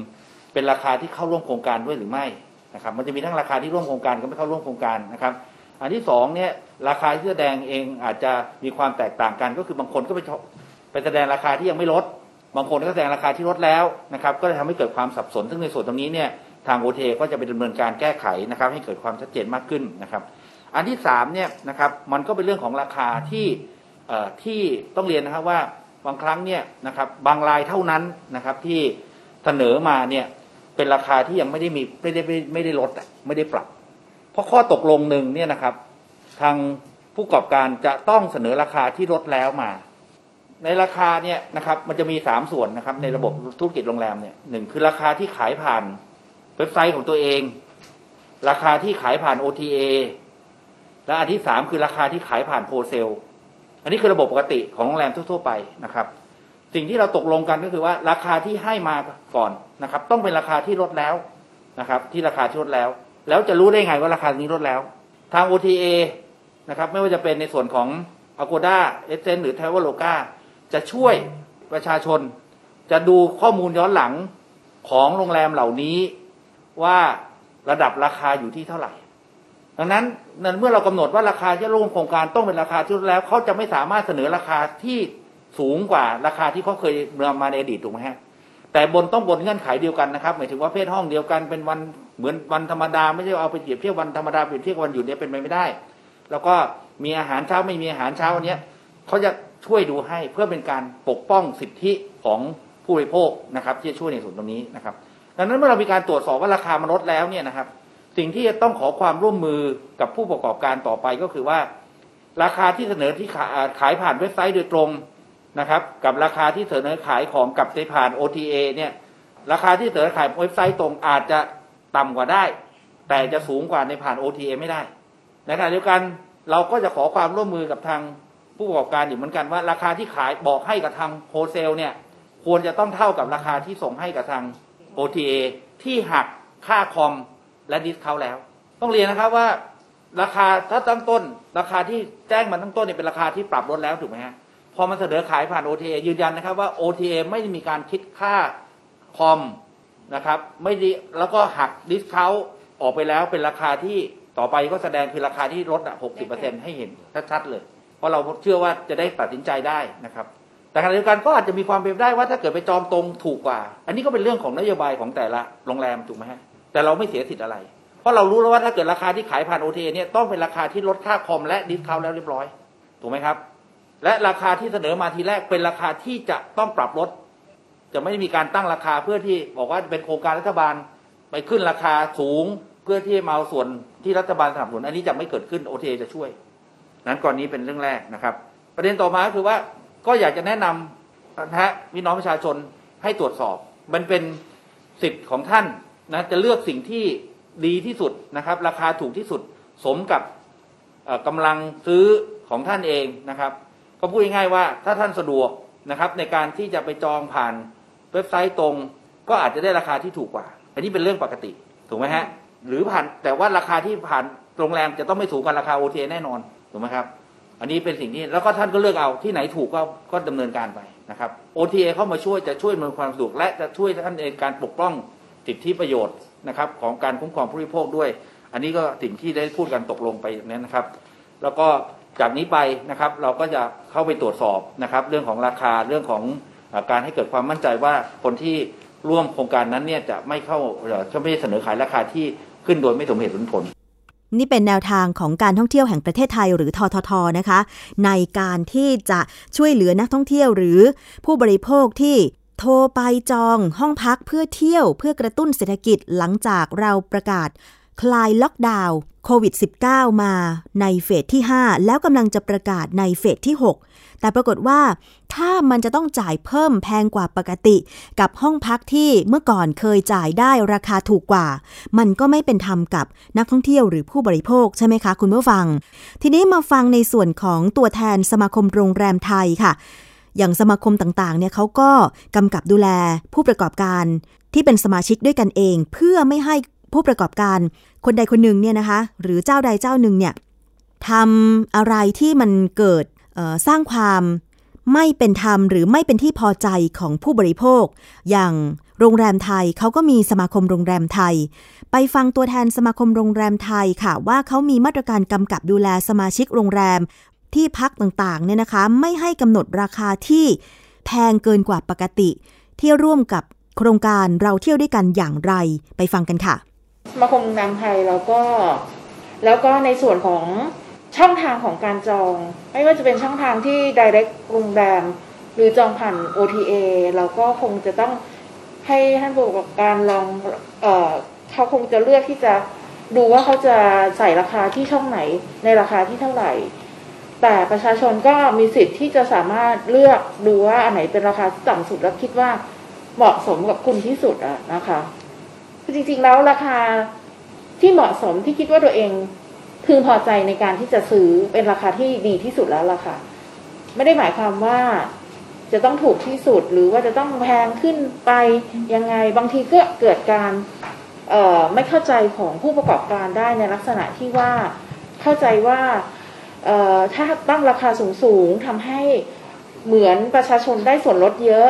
เป็นราคาที่เข้าร่วมโครงการด้วยหรือไม่นะครับมันจะมีทั้งราคาที่ร่วมโครงการกับไม่เข้าร่วมโครงการนะครับอันที่สองเนี่ยราคาที่แสดงเองอาจจะมีความแตกต่างกัน ก็คือบางคนก็ไปไปแสดงราคาที่ยังไม่ลด บางคนก็แสดงราคาที่ลดแล้วนะครับก็จะทำให้เกิดความสับสน ซึ่งในส่วนตรงนี้เนี่ยทางโอเทก็จะไปดำเนินการแก้ไขนะครับ ให้เกิดความชัดเจนมากขึ้นนะครับ อันที่สามเนี่ยนะครับมันก็เป็นเรื่องของราคาที่ที่ต้องเรียนนะครับว่าบางครั้งเนี่ยนะครับบางรายเท่านั้นนะครับที่เสนอมาเนี่ย เป็นราคาที่ยังไม่ได้มีไม่ได้ไม่ได้ลดอะไม่ได้ปรับ เพราะข้อตกลงหนึ่งเนี่ยนะครับ ทางผู้ประกอบการจะต้องเสนอราคาที่ลดแล้วมา ในราคาเนี่ยนะครับ มันจะมีสามส่วนนะครับ ในระบบธุรกิจโรงแรมเนี่ยหนึ่งคือราคาที่ขายผ่านเว็บไซต์ของตัวเอง ราคาที่ขายผ่าน OTA และอันที่สามคือราคาที่ขายผ่านโฮเซลอันนี้คือระบบปกติของโรงแรมทั่วๆไปนะครับ สิ่งที่เราตกลงกันก็คือว่าราคาที่ให้มาก่อน นะครับ ต้องเป็นราคาที่ลดแล้วนะครับ ที่ราคาที่ลดแล้ว แล้วจะรู้ได้ไงว่าราคานี้ลดแล้ว ทาง OTA นะครับ ไม่ว่าจะเป็นในส่วนของ Agoda e s s e n หรือ Traveloka จะช่วยประชาชน จะดูข้อมูลย้อนหลังของโรงแรมเหล่านี้ว่าระดับราคาอยู่ที่เท่าไหร่ ดังนั้นนั้นเมื่อเรากำหนดว่าราคาที่ร่วมโครงการต้องเป็นราคาที่ลดแล้วเขาจะไม่สามารถเสนอราคาที่สูงกว่าราคาที่เขาเคยเนำมาในอดีตถูกไหมฮะ แต่บนต้องบนเงื่อนไขเดียวกันนะครับหมายถึงว่าเพศห้องเดียวกันเป็นวันเหมือนวันธรรมดาไม่ใช่เอาไปเปรียบเทียบวันธรรมดาเปรียบเทียบกับวันหยุดเนี่ยเป็นไปไม่ได้ แล้วก็มีอาหารเช้าไม่มีอาหารเช้าอันเนี้ยเขาจะช่วยดูให้เพื่อเป็นการปกป้องสิทธิของผู้บริโภคนะครับ ที่จะช่วยในส่วนตรงนี้นะครับ ดังนั้นเมื่อเรามีการตรวจสอบว่าราคามันลดแล้วเนี่ยนะครับ สิ่งที่จะต้องขอความร่วมมือกับผู้ประกอบการต่อไปก็คือว่า ราคาที่เสนอที่ขาขายผ่านเว็บไซต์โดยตรง นะครับ กับราคาที่เสนอขายของกับในผ่าน OTA เนี่ยราคาที่เสนอขายเว็บไซต์ตรงอาจจะต่ำกว่าได้ แต่จะสูงกว่าในผ่าน OTA ไม่ได้ในขณะเดียวกันเราก็จะขอความร่วมมือกับทางผู้ประกอบการอีกเหมือนกันว่า ราคาที่ขายบอกให้กับทางโฮเซลเนี่ยควรจะต้องเท่ากับราคาที่ส่งให้กับทาง OTA ที่หักค่าคอมและดิสเขาแล้ว ต้องเรียนนะครับว่าราคาถ้าตั้งต้น ราคาที่แจ้งมาตั้งต้นเนี่ยเป็นราคาที่ปรับลดแล้วถูกไหมฮะ พอมันเสนอขายผ่าน OTA ยืนยันนะครับว่า OTA ไม่ได้มีการคิดค่าคอมนะครับ ไม่ด้แล้วก็หักดิสเขาออกไปแล้วเป็นราคาที่ต่อไปก็แสดงคือราคาที่ลดหกสิบเปอร์เซ็นให้เห็นชัดๆเลย เพราะเราเชื่อว่าจะได้ตัดสินใจได้นะครับ แต่ขณะเดียวกันก็อาจจะมีความเป็นไปได้ว่าถ้าเกิดไปจองตรงถูกกว่า อันนี้ก็เป็นเรื่องของนโยบายของแต่ละโรงแรมถูกไหมฮะแต่เราไม่เสียสิทธิ์อะไร เพราะเรารู้แล้วว่าถ้าเกิดราคาที่ขายผ่านโอเเนี่ยต้องเป็นราคาที่ลดค่าคอมและดิสคาวแล้วเรียบร้อย ถูกไหมครับ และราคาที่เสนอมาทีแรกเป็นราคาที่จะต้องปรับลด จะไม่มีการตั้งราคาเพื่อที่บอกว่าเป็นโครงการรัฐบาลไปขึ้นราคาสูงเพื่อที่มาเอาส่วนที่รัฐบาลสนับสนุนอันนี้จะไม่เกิดขึ้นโอเจะช่วย นั้นก่อนนี้เป็นเรื่องแรกนะครับ ประเด็นต่อมาคือว่าก็อยากจะแนะนำนะฮะพี่น้องประชาชนให้ตรวจสอบ มันเป็นสิทธิ์ของท่านนะจะเลือกสิ่งที่ดีที่สุดนะครับ ราคาถูกที่สุดสมกับเอ่อกำลังซื้อของท่านเองนะครับ ก็พูดง่ายๆว่าถ้าท่านสะดวกนะครับ ในการที่จะไปจองผ่านเว็บไซต์ตรง ก็อาจจะได้ราคาที่ถูกกว่า อันนี้เป็นเรื่องปกติถูกไหมฮะหรือผ่านแต่ว่าราคาที่ผ่านโรงแรมจะต้องไม่สูงกว่าราคา OTA แน่นอนถูกไหมครับ อันนี้เป็นสิ่งที่แล้วก็ท่านก็เลือกเอาที่ไหนถูกก็ก็ดำเนินการไปนะครับ OTA เข้ามาช่วยจะช่วยอำนความสะดวกและจะช่วยท่านเองการปกป้องสิทธิประโยชน์นะครับของการคุ้มครองผู้บริโภคด้วย อันนี้ก็สิ่งที่ได้พูดกันตกลงไปอย่างนี้นะครับ แล้วก็ จากนี้ไปนะครับเราก็จะเข้าไปตรวจสอบนะครับเรื่องของราคาเรื่องของการให้เกิดความมั่นใจว่าคนที่ร่วมโครงการนั้นเนี่ยจะไม่เข้าเอ่อจะไม่เสนอขายราคาที่ขึ้นโดยไม่สมเหตุสมผล นี่เป็นแนวทางของการท่องเที่ยวแห่งประเทศไทยหรือทททนะคะ ในการที่จะช่วยเหลือนักท่องเที่ยวหรือผู้บริโภคที่โทรไปจองห้องพักเพื่อเที่ยวเพื่อกระตุ้นเศรษฐกิจหลังจากเราประกาศ คลายล็อกดาวน์โควิด -19 มาในเฟสที่ 5 แล้วกำลังจะประกาศในเฟสที่ 6 แต่ปรากฏว่าถ้ามันจะต้องจ่ายเพิ่มแพงกว่าปกติ กับห้องพักที่เมื่อก่อนเคยจ่ายได้ราคาถูกกว่า มันก็ไม่เป็นธรรมกับนักท่องเที่ยวหรือผู้บริโภคใช่ไหมคะคุณผู้ฟัง ทีนี้มาฟังในส่วนของตัวแทนสมาคมโรงแรมไทยค่ะอย่างสมาคมต่างๆ เนี่ยเขาก็กำกับดูแลผู้ประกอบการที่เป็นสมาชิกด้วยกันเอง เพื่อไม่ให้ ผู้ประกอบการคนใดคนหนึ่งเนี่ยนะคะ หรือเจ้าใดเจ้าหนึ่งเนี่ยทำอะไรที่มันเกิดสร้างความไม่เป็นธรรมหรือไม่เป็นที่พอใจของผู้บริโภค อย่างโรงแรมไทยเขาก็มีสมาคมโรงแรมไทย ไปฟังตัวแทนสมาคมโรงแรมไทยค่ะ ว่าเขามีมาตรการกำกับดูแลสมาชิกโรงแรม ที่พักต่างๆเนี่ยนะคะ ไม่ให้กำหนดราคาที่แพงเกินกว่าปกติ ที่ร่วมกับโครงการเราเที่ยวด้วยกันอย่างไรไปฟังกันค่ะ สมาคมโรงไทยแล้วก็ แล้วก็ในส่วนของช่องทางของการจอง ไม่ว่าจะเป็นช่องทางที่ direct โรงแรมหรือจองผ่าน OTA เราก็คงจะต้องให้ท่านผู้ประกอบการลองเออเขาคงจะเลือกที่จะดูว่าเขาจะใส่ราคาที่ช่องไหนในราคาที่เท่าไหร่ แต่ประชาชนก็มีสิทธิ์ที่จะสามารถเลือกดูว่าอันไหนเป็นราคาที่ต่ำสุดแล้วคิดว่าเหมาะสมกับคุณที่สุดอะนะคะ คือจริง ๆ แล้วราคาที่เหมาะสมที่คิดว่าตัวเองพึงพอใจในการที่จะซื้อเป็นราคาที่ดีที่สุดแล้วล่ะค่ะ ไม่ได้หมายความว่าจะต้องถูกที่สุดหรือว่าจะต้องแพงขึ้นไปยังไงบางทีก็เกิดการไม่เข้าใจของผู้ประกอบการได้ในลักษณะที่ว่าเข้าใจว่าถ้าตั้งราคาสูงๆทำให้เหมือนประชาชนได้ส่วนลดเยอะ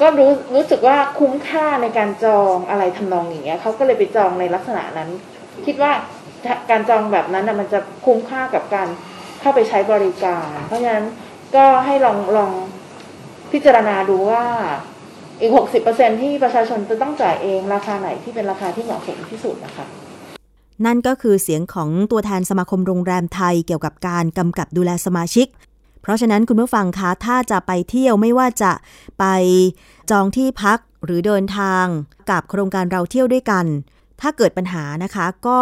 ก็รู้รู้สึกว่าคุ้มค่าในการจองอะไรทำนองอย่างเงี้ยเขาก็เลยไปจองในลักษณะนั้น คิดว่าการจองแบบนั้นนะมันจะคุ้มค่ากับการเข้าไปใช้บริการ เพราะฉะนั้นก็ให้ลองลองพิจารณาดูว่าอีกหกสิบเปอร์เซ็นที่ประชาชนจะต้องจ่ายเองราคาไหนที่เป็นราคาที่เหมาะสมที่สุดนะคะนั่นก็คือเสียงของตัวแทนสมาคมโรงแรมไทยเกี่ยวกับการกำกับดูแลสมาชิก เพราะฉะนั้นคุณผู้ฟังคะถ้าจะไปเที่ยวไม่ว่าจะไปจองที่พักหรือเดินทางกับโครงการเราเที่ยวด้วยกัน ถ้าเกิดปัญหานะคะก็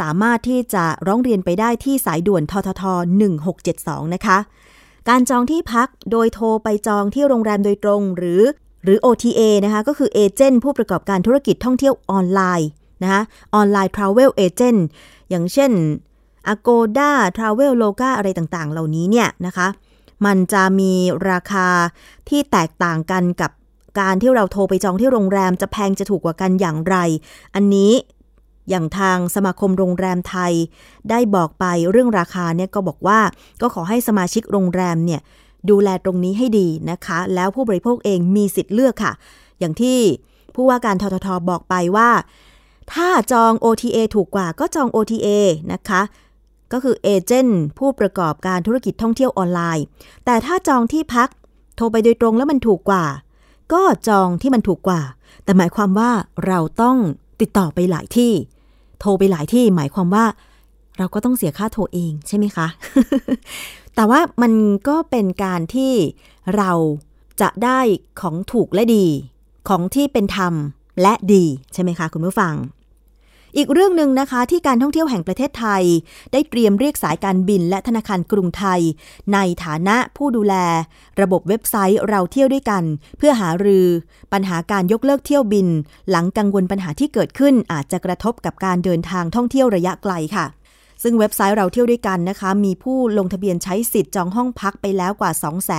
สามารถที่จะร้องเรียนไปได้ที่สายด่วนททท 1672 นะคะ การจองที่พักโดยโทรไปจองที่โรงแรมโดยตรง หรือหรือ OTA นะคะ ก็คือเอเจนต์ผู้ประกอบการธุรกิจท่องเที่ยวออนไลน์นะคะ online travel agent อย่างเช่น Agoda Traveloka อะไรต่างๆ เหล่านี้เนี่ยนะคะ มันจะมีราคาที่แตกต่างกันกับการที่เราโทรไปจองที่โรงแรมจะแพงจะถูกกว่ากันอย่างไร อันนี้อย่างทางสมาคมโรงแรมไทย ได้บอกไปเรื่องราคาเนี่ยก็บอกว่าก็ขอให้สมาชิกโรงแรมเนี่ยดูแลตรงนี้ให้ดีนะคะ แล้วผู้บริโภคเองมีสิทธิ์เลือกค่ะ อย่างที่ผู้ว่าการทททบอกไปว่า ถ้าจอง OTA ถูกกว่าก็จอง OTA นะคะ ก็คือเอเจนต์ผู้ประกอบการธุรกิจท่องเที่ยวออนไลน์ แต่ถ้าจองที่พัก โทรไปโดยตรงแล้วมันถูกกว่า ก็จองที่มันถูกกว่า แต่หมายความว่าเราต้องติดต่อไปหลายที่ โทรไปหลายที่หมายความว่า เราก็ต้องเสียค่าโทรเองใช่ไหมคะ แต่ว่ามันก็เป็นการที่เราจะได้ของถูกและดี ของที่เป็นธรรมและดีใช่ไหมคะคุณผู้ฟัง อีกเรื่องหนึ่งนะคะที่การท่องเที่ยวแห่งประเทศไทย ได้เตรียมเรียกสายการบินและธนาคารกรุงไทย ในฐานะผู้ดูแล ระบบเว็บไซต์เราเที่ยวด้วยกัน เพื่อหารือ ปัญหาการยกเลิกเที่ยวบิน หลังกังวลปัญหาที่เกิดขึ้น อาจจะกระทบกับการเดินทางท่องเที่ยวระยะไกลค่ะซึ่งเว็บไซต์เราเที่ยวด้วยกันนะคะ มีผู้ลงทะเบียนใช้สิทธิ์จองห้องพักไปแล้วกว่า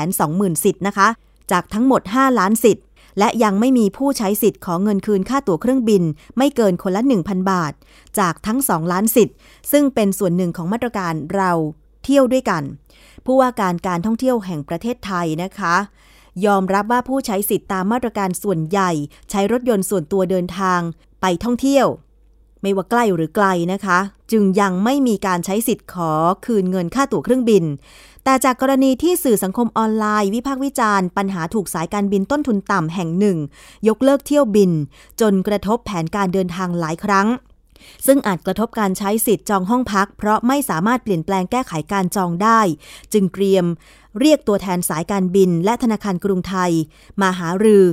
220,000 สิทธิ์นะคะ จากทั้งหมด 5 ล้านสิทธิ์ และยังไม่มีผู้ใช้สิทธิ์ขอเงินคืนค่าตั๋วเครื่องบิน ไม่เกินคนละ 1,000 บาท จากทั้ง 2 ล้านสิทธิ์ ซึ่งเป็นส่วนหนึ่งของมาตรการเราเที่ยวด้วยกัน ผู้ว่าการการท่องเที่ยวแห่งประเทศไทยนะคะ ยอมรับว่าผู้ใช้สิทธิ์ตามมาตรการส่วนใหญ่ ใช้รถยนต์ส่วนตัวเดินทางไปท่องเที่ยว ไม่ว่าใกล้หรือไกลนะคะ จึงยังไม่มีการใช้สิทธิ์ขอคืนเงินค่าตั๋วเครื่องบิน แต่จากกรณีที่สื่อสังคมออนไลน์ วิพากษ์วิจารณ์ ปัญหาถูกสายการบินต้นทุนต่ำแห่งหนึ่ง ยกเลิกเที่ยวบิน จนกระทบแผนการเดินทางหลายครั้ง ซึ่งอาจกระทบการใช้สิทธิ์จองห้องพัก เพราะไม่สามารถเปลี่ยนแปลงแก้ไขการจองได้ จึงเตรียม เรียกตัวแทนสายการบิน และธนาคารกรุงไทย มาหารือ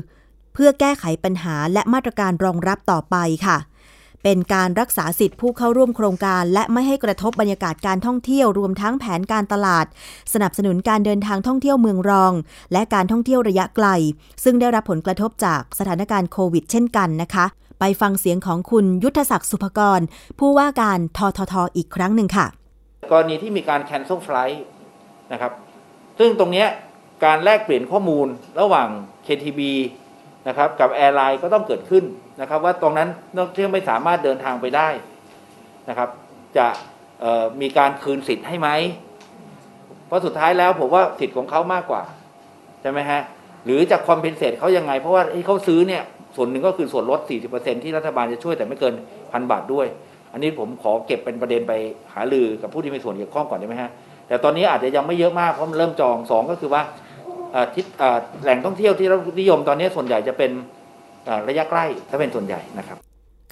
เพื่อแก้ไขปัญหาและมาตรการรองรับต่อไปค่ะ เป็นการรักษาสิทธิผู้เข้าร่วมโครงการ และไม่ให้กระทบบรรยากาศการท่องเที่ยวรวมทั้งแผนการตลาด สนับสนุนการเดินทางท่องเที่ยวเมืองรอง และการท่องเที่ยวระยะไกล ซึ่งได้รับผลกระทบจากสถานการณ์โควิด เช่นกันนะคะ ไปฟังเสียงของคุณยุทธศักดิ์สุภกร ผู้ว่าการทททอีกครั้งหนึ่งค่ะ กรณีที่มีการแคนเซิลไฟล์นะครับซึ่งตรงนี้การแลกเปลี่ยนข้อมูลระหว่าง KTB นะครับกับ airline ก็ต้องเกิดขึ้นนะครับ ว่าตรงนั้นนักท่องเที่ยวไม่สามารถเดินทางไปได้นะครับ จะมีการคืนสิทธิ์ให้ไหมเพราะสุดท้ายแล้วผมว่าสิทธิ์ของเขามากกว่าใช่ไหมฮะหรือจะ compensate เขายังไง เพราะว่าที่เขาซื้อเนี่ยส่วนหนึ่งก็คือส่วนลด 40%ที่รัฐบาลจะช่วยแต่ไม่เกินพันบาทด้วย อันนี้ผมขอเก็บเป็นประเด็นไปหาลือกับผู้ที่มีส่วนเกี่ยวข้องก่อนได้ไหมฮะแต่ตอนนี้อาจจะยังไม่เยอะมากเพราะมันเริ่มจองสองก็คือว่า ทิศแหล่งท่องเที่ยวที่เรานิยมตอนนี้ส่วนใหญ่จะเป็นระยะใกล้ถ้าเป็นส่วนใหญ่นะครับ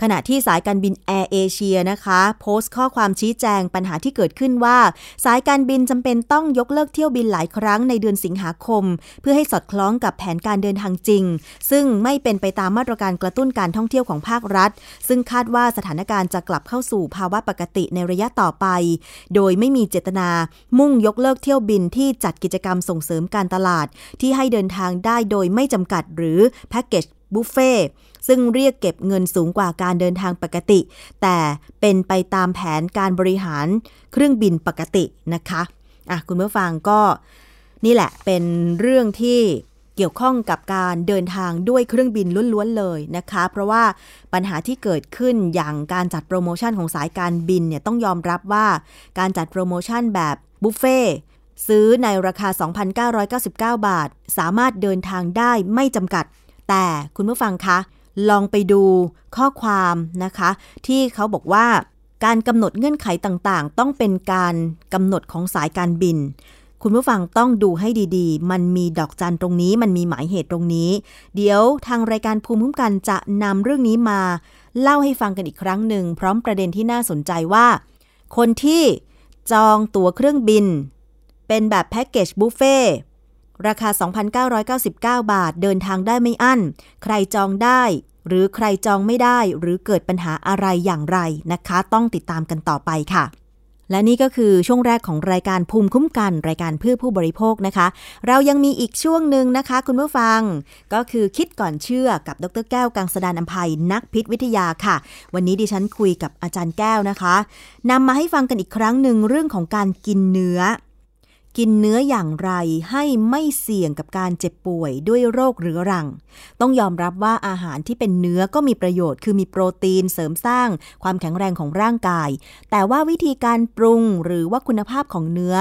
ขณะที่สายการบินแอร์เอเชียนะคะ โพสต์ข้อความชี้แจงปัญหาที่เกิดขึ้นว่า สายการบินจำเป็นต้องยกเลิกเที่ยวบินหลายครั้งในเดือนสิงหาคม เพื่อให้สอดคล้องกับแผนการเดินทางจริง ซึ่งไม่เป็นไปตามมาตรการกระตุ้นการท่องเที่ยวของภาครัฐ ซึ่งคาดว่าสถานการณ์จะกลับเข้าสู่ภาวะปกติในระยะต่อไป โดยไม่มีเจตนา มุ่งยกเลิกเที่ยวบินที่จัดกิจกรรมส่งเสริมการตลาด ที่ให้เดินทางได้โดยไม่จำกัดหรือแพ็กเกจ บุฟเฟ่ซึ่งเรียกเก็บเงินสูงกว่าการเดินทางปกติ แต่เป็นไปตามแผนการบริหารเครื่องบินปกตินะคะอะคุณผู้ฟังก็นี่แหละเป็นเรื่องที่เกี่ยวข้องกับการเดินทางด้วยเครื่องบินล้วนๆเลยนะคะ เพราะว่าปัญหาที่เกิดขึ้นอย่างการจัดโปรโมชั่นของสายการบินเนี่ยต้องยอมรับว่าการจัดโปรโมชั่นแบบบุฟเฟ่ซื้อในราคา 2,999 บาท สามารถเดินทางได้ไม่จำกัด แต่คุณผู้ฟังคะ ลองไปดูข้อความนะคะ ที่เขาบอกว่าการกำหนดเงื่อนไขต่างๆ ต้องเป็นการกำหนดของสายการบิน คุณผู้ฟังต้องดูให้ดีๆ มันมีดอกจันตรงนี้ มันมีหมายเหตุตรงนี้ เดี๋ยวทางรายการภูมิคุ้มกันจะนำเรื่องนี้มา เล่าให้ฟังกันอีกครั้งหนึ่ง พร้อมประเด็นที่น่าสนใจว่า คนที่จองตั๋วเครื่องบิน เป็นแบบแพ็กเกจบุฟเฟ่ ราคา 2,999 บาทเดินทางได้ไม่อั้น ใครจองได้ หรือใครจองไม่ได้หรือเกิดปัญหาอะไรอย่างไรนะคะ ต้องติดตามกันต่อไปค่ะ และนี่ก็คือช่วงแรกของรายการภูมิคุ้มกัน รายการเพื่อผู้บริโภคนะคะ เรายังมีอีกช่วงหนึ่งนะคะ คุณผู้ฟัง ก็คือคิดก่อนเชื่อกับดรแก้วกังสดานอภัยนักพิษวิทยาค่ะ วันนี้ดิฉันคุยกับอาจารย์แก้วนะคะนำมาให้ฟังกันอีกครั้งหนึ่งเรื่องของการกินเนื้อ กินเนื้ออย่างไรให้ไม่เสี่ยงกับการเจ็บป่วยด้วยโรคเรื้อรัง ต้องยอมรับว่าอาหารที่เป็นเนื้อก็มีประโยชน์ คือมีโปรตีนเสริมสร้าง ความแข็งแรงของร่างกาย แต่ว่าวิธีการปรุงหรือว่าคุณภาพของเนื้อ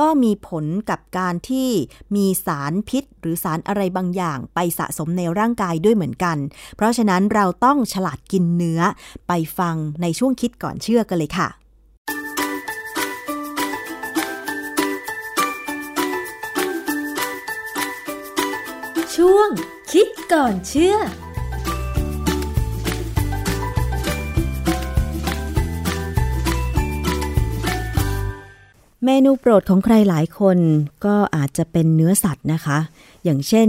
ก็มีผลกับการที่มีสารพิษ หรือสารอะไรบางอย่าง ไปสะสมในร่างกายด้วยเหมือนกัน เพราะฉะนั้นเราต้องฉลาดกินเนื้อไปฟังในช่วงคิดก่อนเชื่อกันเลยค่ะ ช่วง คิดก่อนเชื่อเมนูโปรดของใครหลายคนก็อาจจะเป็นเนื้อสัตว์นะคะ อย่างเช่น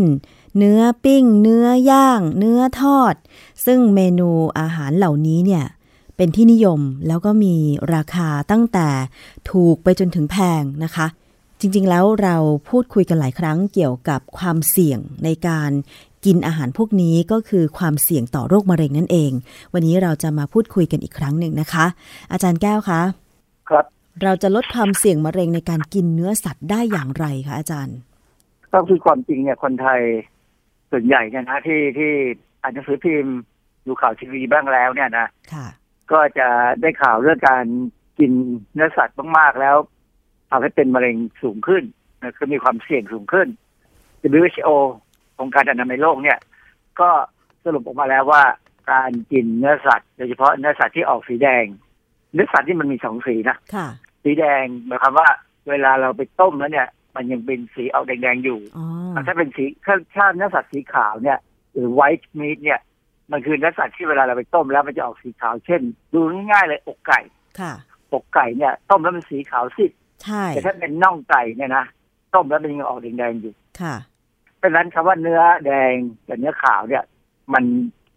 เนื้อปิ้ง เนื้อย่าง เนื้อทอด ซึ่งเมนูอาหารเหล่านี้เนี่ย เป็นที่นิยมแล้วก็มีราคาตั้งแต่ถูกไปจนถึงแพงนะคะ จริงๆ แล้วเราพูดคุยกันหลายครั้งเกี่ยวกับความเสี่ยงในการกินอาหารพวกนี้ก็คือความเสี่ยงต่อโรคมะเร็งนั่นเอง วันนี้เราจะมาพูดคุยกันอีกครั้งหนึ่งนะคะ อาจารย์แก้วคะ ครับ เราจะลดความเสี่ยงมะเร็งในการกินเนื้อสัตว์ได้อย่างไรคะอาจารย์ก็คือความจริงเนี่ยคนไทยส่วนใหญ่เนี่ยนะที่ที่อ่านหนังสือพิมพ์ดูข่าวทีวีบ้างแล้วเนี่ยนะค่ะก็จะได้ข่าวเรื่องการกินเนื้อสัตว์มากๆแล้ว ทำให้เป็นมะเร็งสูงขึ้นนะคือมีความเสี่ยงสูงขึ้น WHO องค์การอนามัยโลกเนี่ย ก็สรุปออกมาแล้วว่าการกินเนื้อสัตว์โดยเฉพาะเนื้อสัตว์ที่ออกสีแดง เนื้อสัตว์ที่มันมีสองสีนะค่ะสีแดงหมายความว่า เวลาเราไปต้มแล้วเนี่ย มันยังเป็นสีออกแดงๆอยู่อ๋อถ้าเป็นสีถ้าถ้าเนื้อสัตว์สีขาวเนี่ย หรือ white meat เนี่ย มันคือเนื้อสัตว์ที่เวลาเราไปต้มแล้วมันจะออกสีขาวเช่น ดูง่ายๆเลยอกไก่ค่ะอกไก่เนี่ย ต้มแล้วมันสีขาวสิ ใช่แต่ถ้าเป็นน่องไก่เนี่ยนะต้มแล้วมันยังออกแดงๆอยู่ค่ะเพราะฉะนั้นคำว่าเนื้อแดงกับเนื้อขาวเนี่ย มัน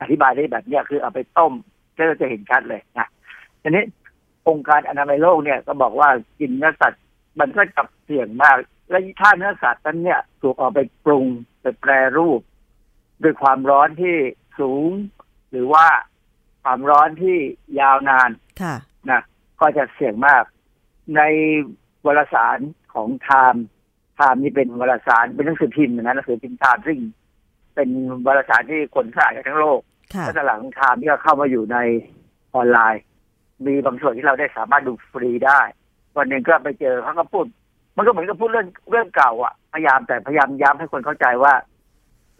อธิบายได้แบบเนี้ยคือเอาไปต้มก็จะเห็นชัดเลยนะทีนี้องค์การอนามัยโลกเนี่ยก็บอกว่ากินเนื้อสัตว์มันก็จับเสี่ยงมาก และถ้าเนื้อสัตว์นั้นเนี่ยถูกเอาไปปรุงไปแปรรูป ด้วยความร้อนที่สูง หรือว่าความร้อนที่ยาวนานค่ะนะก็จะเสี่ยงมาก ใน วารสารของ Time Time นี่เป็นวารสารเป็นหนังสือพิมพ์นะหนังสือพิมพ์ Time ซึ่งเป็นวารสารที่คนขายกันทั้งโลกค่ะแล้วหลัง Time ที่ก็เข้ามาอยู่ในออนไลน์ มีบางส่วนที่เราได้สามารถดูฟรีได้ วันหนึ่งก็ไปเจอเขาก็พูด มันก็เหมือนกับพูดเรื่องเรื่องเก่าอะพยายามแต่พยายามย้ำให้คนเข้าใจว่า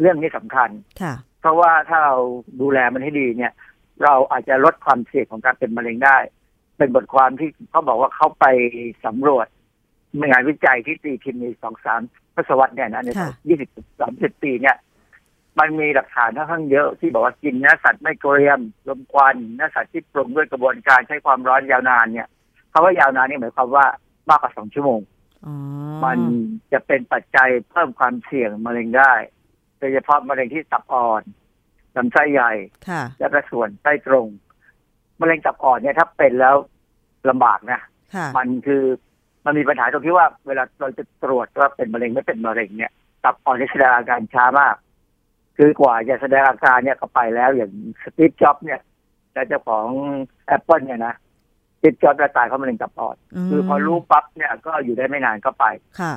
เรื่องนี้สำคัญค่ะเพราะว่าถ้าเราดูแลมันให้ดีเนี่ย เราอาจจะลดความเสี่ยงของการเป็นมะเร็งได้ เป็นบทความที่เขาบอกว่าเขาไปสำรวจงานวิจัยที่ตีพิมพ์ในสองสามทศวรรษเนี่ยนะในค่ะยี่สิบสามสิบปีเนี่ย มันมีหลักฐานค่อนข้างเยอะที่บอกว่ากินเนื้อสัตว์ไม่เกรียมลมควันเนื้อสัตว์ที่ปรุงด้วยกระบวนการใช้ความร้อนยาวนานเนี่ยคำว่ายาวนานนี่หมายความว่ามากกว่าสองชั่วโมงอ๋อมันจะเป็นปัจจัยเพิ่มความเสี่ยงมะเร็งได้โดยเฉพาะมะเร็งที่ตับอ่อนลำไส้ใหญ่ค่ะและก็ส่วนใต้ตรง มะเร็งตับอ่อนเนี่ยถ้าเป็นแล้วลำบากนะค่ะมันคือมันมีปัญหาตรงที่ว่าเวลาเราจะตรวจว่าเป็นมะเร็งไม่เป็นมะเร็งเนี่ย ตับอ่อนจะแสดงอาการช้ามาก คือกว่าจะแสดงอาการเนี่ยก็ไปแล้วอย่างสตีฟจ็อบส์เนี่ยและเจ้าของ Apple เนี่ยนะติดจอประตายเขามะเร็งตับอ่อน คือพอรู้ปั๊บเนี่ยก็อยู่ได้ไม่นานก็ไปค่ะ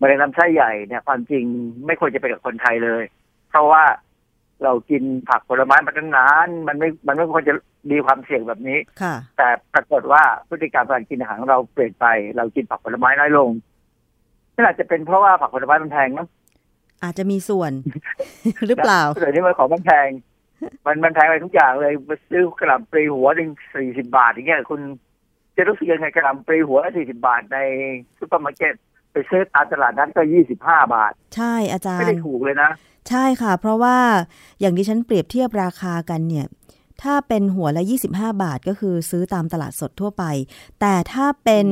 มะเร็งลำไส้ใหญ่เนี่ยความจริงไม่ควรจะเป็นกับคนไทยเลย เพราะว่าเรากินผักผลไม้มาตั้งนาน มันไม่มันไม่ควรจะ มีความเสี่ยงแบบนี้ค่ะแต่ปรากฏว่าพฤติกรรมการกินอาหารของเราเปลี่ยนไป เรากินผักผลไม้น้อยลงนี่อาจจะเป็นเพราะว่าผักผลไม้มันแพงมั้งอาจจะมีส่วน หรือเปล่าเดี๋ยวนี้มันของมันแพง มันมันแพงไปทุกอย่างเลยไปซื้อกะหล่ำปลีหัวหนึ่งสี่สิบบาทอย่างเงี้ยคุณจะรู้สึกยังไงกะหล่ำปลีหัวสี่สิบบาทในซุปเปอร์มาร์เก็ตไปซื้อตามตลาดนั้นก็ยี่สิบห้าบาท ใช่อาจารย์ไม่ได้ถูกเลยนะ ใช่ค่ะ เพราะว่าอย่างที่ฉันเปรียบเทียบราคากันเนี่ย ถ้าเป็นหัวละ 25 บาทก็คือซื้อตามตลาดสดทั่วไป แต่ถ้าเป็น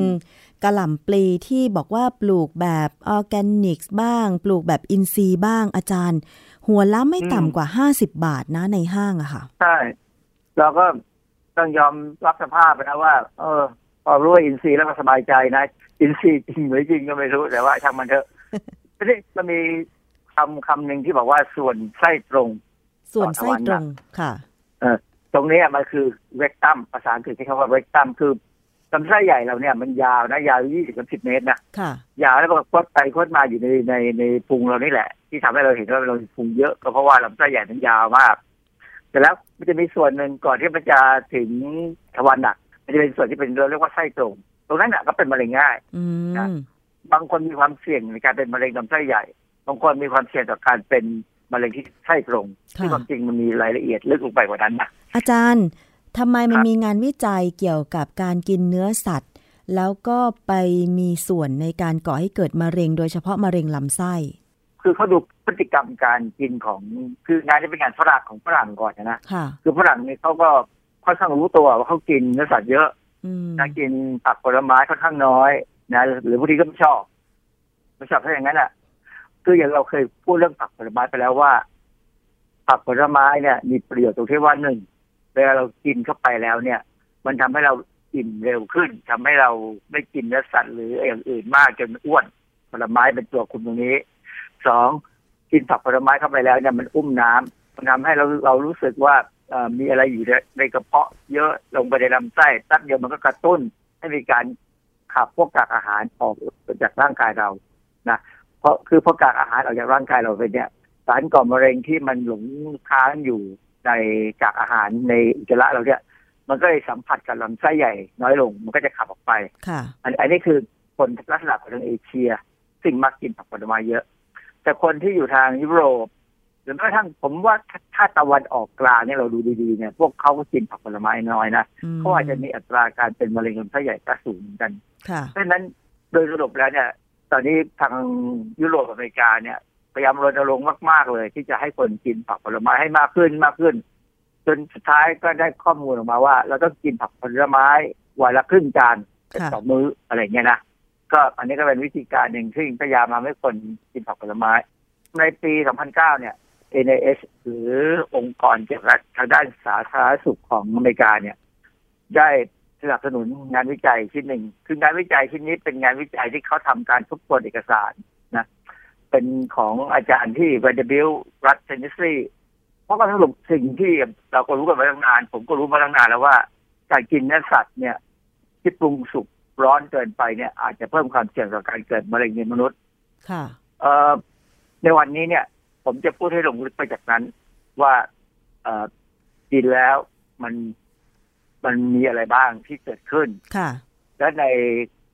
กระหล่ำปลีที่บอกว่าปลูกแบบออร์แกนิกบ้าง ปลูกแบบอินทรีย์บ้างอาจารย์ หัวละไม่ต่ำกว่า 50 บาทนะในห้างอะค่ะ ใช่ เราก็ต้องยอมรับสภาพไปนะว่า เออพอรู้ว่าอินทรีย์แล้วก็สบายใจนะ อินทรีย์จริงหรือจริงก็ไม่รู้แต่ว่าช่างมันเถอะทีนี้มันมีคำคำหนึ่งที่บอกว่าส่วนไส้ตรง ส่วนไส้ตรงค่ะ เออ ตรงเนี้ยมันคือเรกตัมภาษาอังกฤษที่คำว่าเรกตัมคือลำไส้ใหญ่เราเนี่ยมันยาวนะยาวยี่สิบสิบเมตรนะค่ะยาวแล้วก็คดไปคดมาอยู่ในในในพุงเรานี่แหละ ที่ทำให้เราเห็นว่าเรามีพุงเยอะก็เพราะว่าลำไส้ใหญ่มันยาวมากแต่แล้วมันจะมีส่วนหนึ่งก่อนที่มันจะถึงทวารหนักมันจะเป็นส่วนที่เป็นเราเรียกว่าไส้ตรง ตรงนั้นน่ะก็เป็นมะเร็งง่ายอืมบางคนมีความเสี่ยงในการเป็นมะเร็งลำไส้ใหญ่ บางคนมีความเสี่ยงต่อการเป็น มะเร็งที่ไส้ตรงค่ะที่ความจริงมันมีรายละเอียดลึกลงไปกว่านั้นนะอาจารย์ทำไมมันครับมีงานวิจัยเกี่ยวกับการกินเนื้อสัตว์ แล้วก็ไปมีส่วนในการก่อให้เกิดมะเร็ง โดยเฉพาะมะเร็งลำไส้ คือเขาดูพฤติกรรมการกินของคืองานที่เป็นงานฝรั่งของฝรั่งก่อนนะค่ะคือฝรั่งนี่เขาก็ค่อนข้างรู้ตัวว่าเขากินเนื้อสัตว์เยอะอืมนะกินผักผลไม้ค่อนข้างน้อยนะหรือบางทีก็ไม่ชอบไม่ชอบถ้าอย่างนั้นอะ คืออย่างเราเคยพูดเรื่องผักผลไม้ไปแล้วว่า ผักผลไม้เนี่ย มีประโยชน์ตรงที่ว่าหนึ่งเวลาเรากินเข้าไปแล้วเนี่ย มันทำให้เราอิ่มเร็วขึ้นทำให้เราไม่กินเนื้อสัตว์หรืออย่างอื่นมากจนอ้วนผลไม้เป็นตัวคุมตรงนี้สองกินผักผลไม้เข้าไปแล้วเนี่ยมันอุ้มน้ำมันทำให้เราเรารู้สึกว่ามีอะไรอยู่ในกระเพาะเยอะลงไปในลำไส้แป๊บเดียวมันก็กระตุ้นให้มีการขับพวกกากอาหารออกจากร่างกายเรานะ เพราะคือพวกกากอาหารออกจากร่างกายเราไปเนี่ยสารก่อมะเร็งที่มันหลงค้างอยู่ในกากอาหารในอุจจาระเราเนี่ยมันก็เลยสัมผัสกับลำไส้ใหญ่น้อยลง มันก็จะขับออกไปค่ะอันอันนี้คือคนลักษณะของทางเอเชีย ซึ่งมักกินผักผลไม้เยอะ แต่คนที่อยู่ทางยุโรปหรือแม้กระทั่งผมว่าถ้าถ้าตะวันออกกลางเนี่ยเราดูดีๆเนี่ยพวกเขาก็กินผักผลไม้น้อยนะอืมเขาอาจจะมีอัตราการเป็นมะเร็งลำไส้ใหญ่ก็สูงเหมือนกันค่ะเพราะฉะนั้นโดยสรุปแล้วเนี่ย ตอนนี้ทางยุโรปอเมริกาเนี่ยพยายามรณรงค์มาก ๆ เลย ที่จะให้คนกินผักผลไม้ให้มากขึ้นมากขึ้น จนสุดท้ายก็ได้ข้อมูลออกมาว่า เราต้องกินผักผลไม้วันละครึ่งจานค่ะต่อมื้ออะไรเงี้ยนะก็อันนี้ก็เป็นวิธีการหนึ่งที่พยายามทำให้คนกินผักผลไม้ ในปี 2009 เนี่ย NIH หรือองค์กรเกี่ยวกับทางด้านสาธารณสุขของอเมริกาเนี่ย ได้ สนับสนุนงานวิจัยชิ้นหนึ่ง คืองานวิจัยชิ้นนี้เป็นงานวิจัยที่เขาทำการทบทวนเอกสารนะเป็นของอาจารย์ที่ Vanderbilt รัฐเทนเนสซีเพราะว่าสรุปสิ่งที่เราก็รู้กันมาตั้งนาน ผมก็รู้มาตั้งนานแล้วว่าการกินเนื้อสัตว์เนี่ย ที่ปรุงสุกร้อนเกินไปเนี่ย อาจจะเพิ่มความเสี่ยงต่อการเกิดมะเร็งในมนุษย์ ค่ะ เอ่อในวันนี้เนี่ย ผมจะพูดให้ลงลึกไปจากนั้นว่า เอ่อกินแล้วมัน มันมีอะไรบ้างที่เกิดขึ้น ค่ะ และใน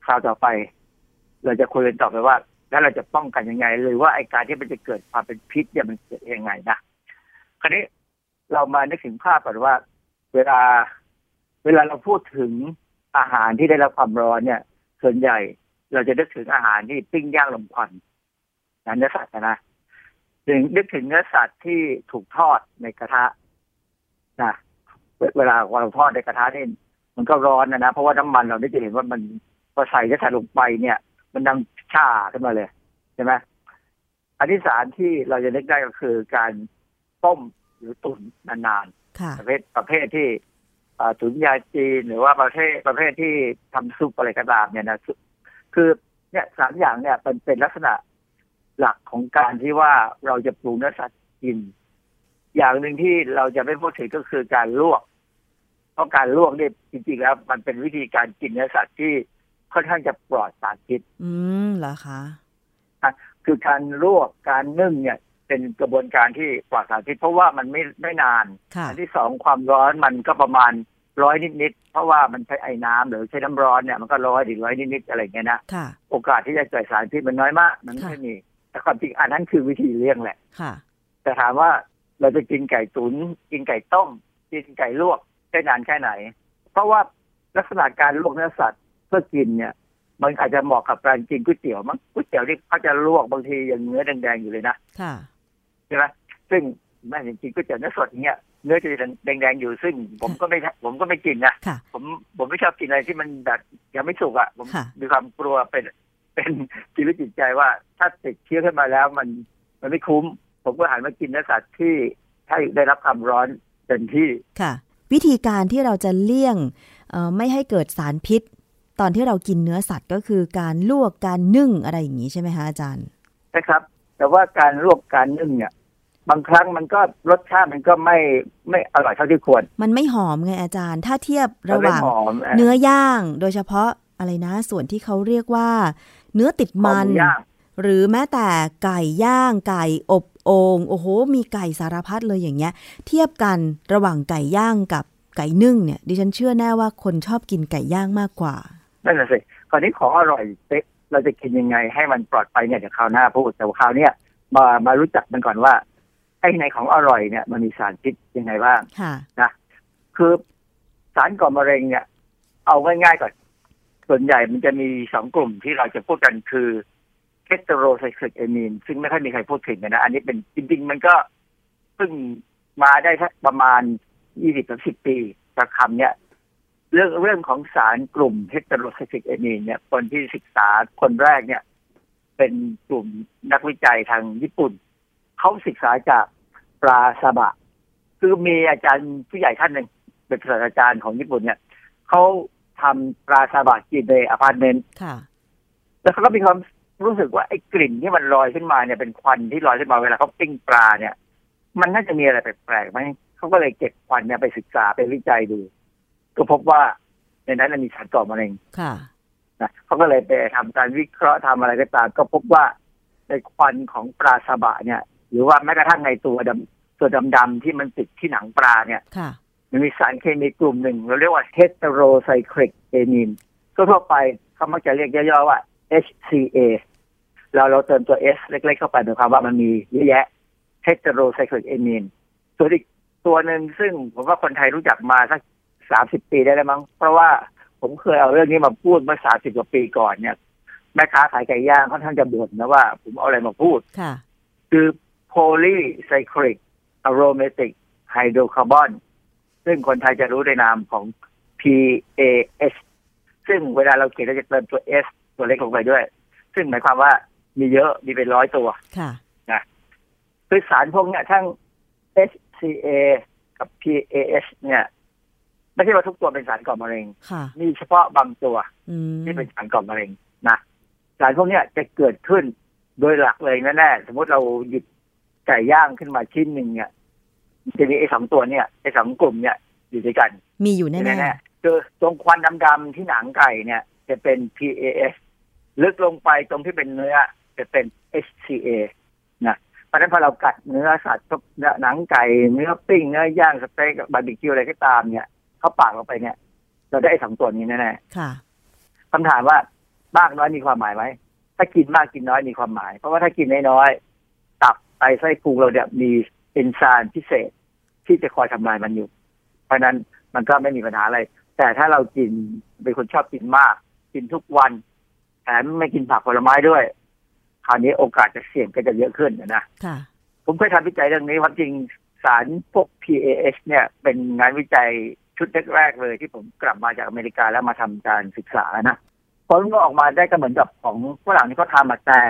คราวต่อไป เราจะคุยกันต่อไปว่า แล้วเราจะป้องกันยังไงหรือว่าไอการที่มันจะเกิดความเป็นพิษเนี่ยมันเกิดยังไงนะคราวนี้เรามานึกถึงภาพก่อนว่า เวลา เวลาเราพูดถึงอาหารที่ได้รับความร้อนเนี่ย ส่วนใหญ่เราจะนึกถึงอาหารที่ปิ้งย่างลมควันนะเนื้อสัตว์นะนะถึงนึกถึงเนื้อสัตว์ที่ถูกทอดในกระทะนะ เวเวลาเราทอดในกระทะนี่มันก็ร้อนนะนะเพราะว่าน้ำมันเราได้จะเห็นว่ามันพอใส่เนื้อสัตว์ลงไปเนี่ย มันดังชาขึ้นมาเลยใช่ไหมอันที่สามที่เราจะนึกได้ก็คือการต้มหรือตุ๋นนานๆค่ะประเภทประเภทที่เอ่อตุ๋นยาจีนหรือว่าประเภทประเภทที่ทำซุปอะไรก็ตามเนี่ยนะซุปคือเนี่ยสามอย่างเนี่ยเป็นเป็นลักษณะหลักของการที่ว่าเราจะปรุงเนื้อสัตว์กิน อย่างหนึ่งที่เราจะไม่พูดถึงก็คือการลวก เพราะการลวกเนี่ยจริงๆแล้ว มันเป็นวิธีการกินเนื้อสัตว์ที่ค่อนข้างจะปลอดสารพิษ อืมเหรอคะคือการลวกการนึ่งเนี่ยเป็นกระบวนการที่ปลอดสารพิษเพราะว่ามันไม่ไม่นานค่ะอันที่สองความร้อนมันก็ประมาณร้อยนิดๆเพราะว่ามันใช้ไอ้น้ำหรือใช้น้ำร้อนเนี่ยมันก็ร้อยถึงร้อยนิดๆอะไรอย่างเงี้ยนะค่ะโอกาสที่จะเกิดสารพิษมันน้อยมาก มันไม่ค่ะค่อยมีแต่ความจริงอันนั้นคือวิธีเลี่ยงแหละค่ะแต่ถามว่า เราจะกินไก่ตุนกินไก่ต้ม กินไก่ลวกได้นานแค่ไหน เพราะว่าลักษณะการลวกเนื้อสัตว์เพื่อกินเนี่ย มันอาจจะเหมาะกับการกินก๋วยเตี๋ยวมั้งก๋วยเตี๋ยวที่เขาจะลวกบางทียังเนื้อแดงๆอยู่เลยนะค่ะใช่ไหมซึ่งแม่จริงๆก๋วยเตี๋ยวเนื้อสดเนี่ยเนื้อจะแดงๆอยู่ซึ่ง ผมก็ไม่ผมก็ไม่กินนะค่ะผมผมไม่ชอบกินอะไรที่มันแบบยังไม่สุกอะผมค่ะมีความกลัวเป็นเป็นชีวิตจิตใจว่าถ้าติดเชื้อขึ้นมาแล้วมันมันไม่คุ้ม ผมก็หันมากินเนื้อสัตว์ที่ให้ได้รับความร้อนเต็มที่ค่ะ วิธีการที่เราจะเลี่ยงเอ่อไม่ให้เกิดสารพิษ ตอนที่เรากินเนื้อสัตว์ก็คือการลวกการนึ่งอะไรอย่างนี้ใช่ไหมคะอาจารย์นะครับ แต่ว่าการลวกการนึ่งเนี่ยบางครั้งมันก็รสชาติมันก็ไม่ไม่อร่อยเท่าที่ควร มันไม่หอมไงอาจารย์ ถ้าเทียบระหว่างมันไม่หอมเนื้อย่างโดยเฉพาะอะไรนะ ส่วนที่เขาเรียกว่า เนื้อติดคอมัหนมูย่างหรือแม้แต่ไก่ย่างไก่อบ โองโอ้โห มีไก่สารพัดเลยอย่างเงี้ย เทียบกันระหว่างไก่ย่างกับไก่นึ่งเนี่ยดิฉันเชื่อแน่ว่าคนชอบกินไก่ย่างมากกว่านั่นแหละสิคราวนี้ของอร่อยเป๊ะเราจะกินยังไงให้มันปลอดภัยเนี่ยเดี๋ยวคราวหน้าพูดแต่ว่าคราวเนี้ยมามารู้จักมันก่อนว่าไอ้ในของอร่อยเนี่ย มันมีสารพิษยังไงบ้างค่ะนะคือสารก่อมะเร็งเนี่ย เอาง่ายๆก่อนส่วนใหญ่มันจะมีสองกลุ่มที่เราจะพูดกันคือ เ e สเตอโรไซคลิกเอมีนซึ่งไม่ค่อยมีใครพูดถึงกันนะอันนี้เป็นจริง ๆ มันก็เพิ่งมาได้สักประมาณยี่สิบถึงสิบปีจากคำเนี่ยเรื่องเรื่องของสารกลุ่มเ e สเตอโรไซคลิกเอมีนเนี่ยคนที่ศึกษาคนแรกเนี่ย เป็นกลุ่มนักวิจัยทางญี่ปุ่น เขาศึกษาจากปลาซาบะ คือมีอาจารย์ผู้ใหญ่ท่านหนึ่งเป็นศาสตราจารย์ของญี่ปุ่นเนี่ยเขาทำปลาซาบะกินในอพาร์ตเมนต์ค่ะแล้วเขาก็มีความ รู้สึกว่าไอ้กลิ่นที่มันลอยขึ้นมาเนี่ยเป็นควันที่ลอยขึ้นมาเวลาเขาปิ้งปลาเนี่ย มันน่าจะมีอะไรแปลกๆไหมเขาก็เลยเก็บควันเนี่ยไปศึกษาไปวิจัยดู ก็พบว่าในนั้นนะมีสารก่อมะเร็งค่ะนะเขาก็เลยไปทำการวิเคราะห์ทำอะไรก็ตามก็พบว่าในควันของปลาซาบะเนี่ย หรือว่าแม้กระทั่งในตัวดำตัวดำๆที่มันติดที่หนังปลาเนี่ยค่ะมันมีสารเคมีกลุ่มหนึ่ง เราเรียกว่าเฮตโรไซคลิกเอมีนทั่วๆไปเขามักจะเรียกย่อๆว่า HCA เราเราเติมตัว S เล็ก ๆ เข้าไปหมายความว่ามันมีเยอะแยะเฮตโรไซคลิกเอมีนส่วนอีกตัวหนึ่งซึ่งผมว่าคนไทยรู้จักมาสักสามสิบปีได้แล้วมั้ง เพราะว่าผมเคยเอาเรื่องนี้มาพูดเมื่อสามสิบกว่าปีก่อนเนี่ยแม่ค้าขายไก่ย่างค่อนข้างจะบ่นนะว่า ผมเอาอะไรมาพูดค่ะคือ polycyclic aromatic hydrocarbon ซึ่งคนไทยจะรู้ในนามของ PAH ซึ่งเวลาเราเขียนเราจะเติมตัว S ตัวเล็กลงไปด้วย ซึ่งหมายความว่า มีเยอะมีเป็นร้อยตัวค่ะคือสารพวกเนี้ยทั้ง HCA กับ PAH เนี่ยไม่ใช่ว่าทุกตัวเป็นสารก่อมะเร็งค่ะมีเฉพาะบางตัวอืมที่เป็นสารก่อมะเร็งนะสารพวกเนี้ยจะเกิดขึ้นโดยหลักเลยแน่ๆสมมติเราหยิบไก่ย่างขึ้นมาชิ้นหนึ่งเนี่ยมันจะมีไอ้สองตัวเนี่ยไอ้สองกลุ่มเนี่ยอยู่ด้วยกัน มีอยู่แน่แน่ๆคือตรงควันดำๆที่หนังไก่เนี่ย จะเป็น PAS ลึกลงไปตรงที่เป็นเนื้อ จะเป็น HCA นะเพราะฉะนั้นพอเรากัดเนื้อสัตว์ทุกเนื้อหนังไก่เนื้อปิ้งเนื้อย่างสเต็กบาร์บีคิวอะไรก็ตามเนี่ย เข้าปากเราไปเนี่ย เราได้ไอ้สองตัวนี้แน่ๆค่ะคำถามว่ามากน้อยมีความหมายไหมถ้ากินมากกินน้อยมีความหมาย เพราะว่าถ้ากินน้อยๆตับไตไส้พุงเราเนี่ยมีเอนไซม์พิเศษ ที่จะคอยทำลายมันอยู่ เพราะนั้นมันก็ไม่มีปัญหาอะไร แต่ถ้าเรากินเป็นคนชอบกินมาก กินทุกวันแถมไม่กินผักผลไม้ด้วย คราวนี้โอกาสจะเสี่ยงก็จะเยอะขึ้นนะค่ะผมเคยทำวิจัยเรื่องนี้ความจริงสารพวก PAH เนี่ยเป็นงานวิจัยชุดแรกๆเลยที่ผมกลับมาจากอเมริกาแล้วมาทำการศึกษานะผลก็ออกมาได้ก็เหมือนกับของฝรั่งที่เขาทำมาแต่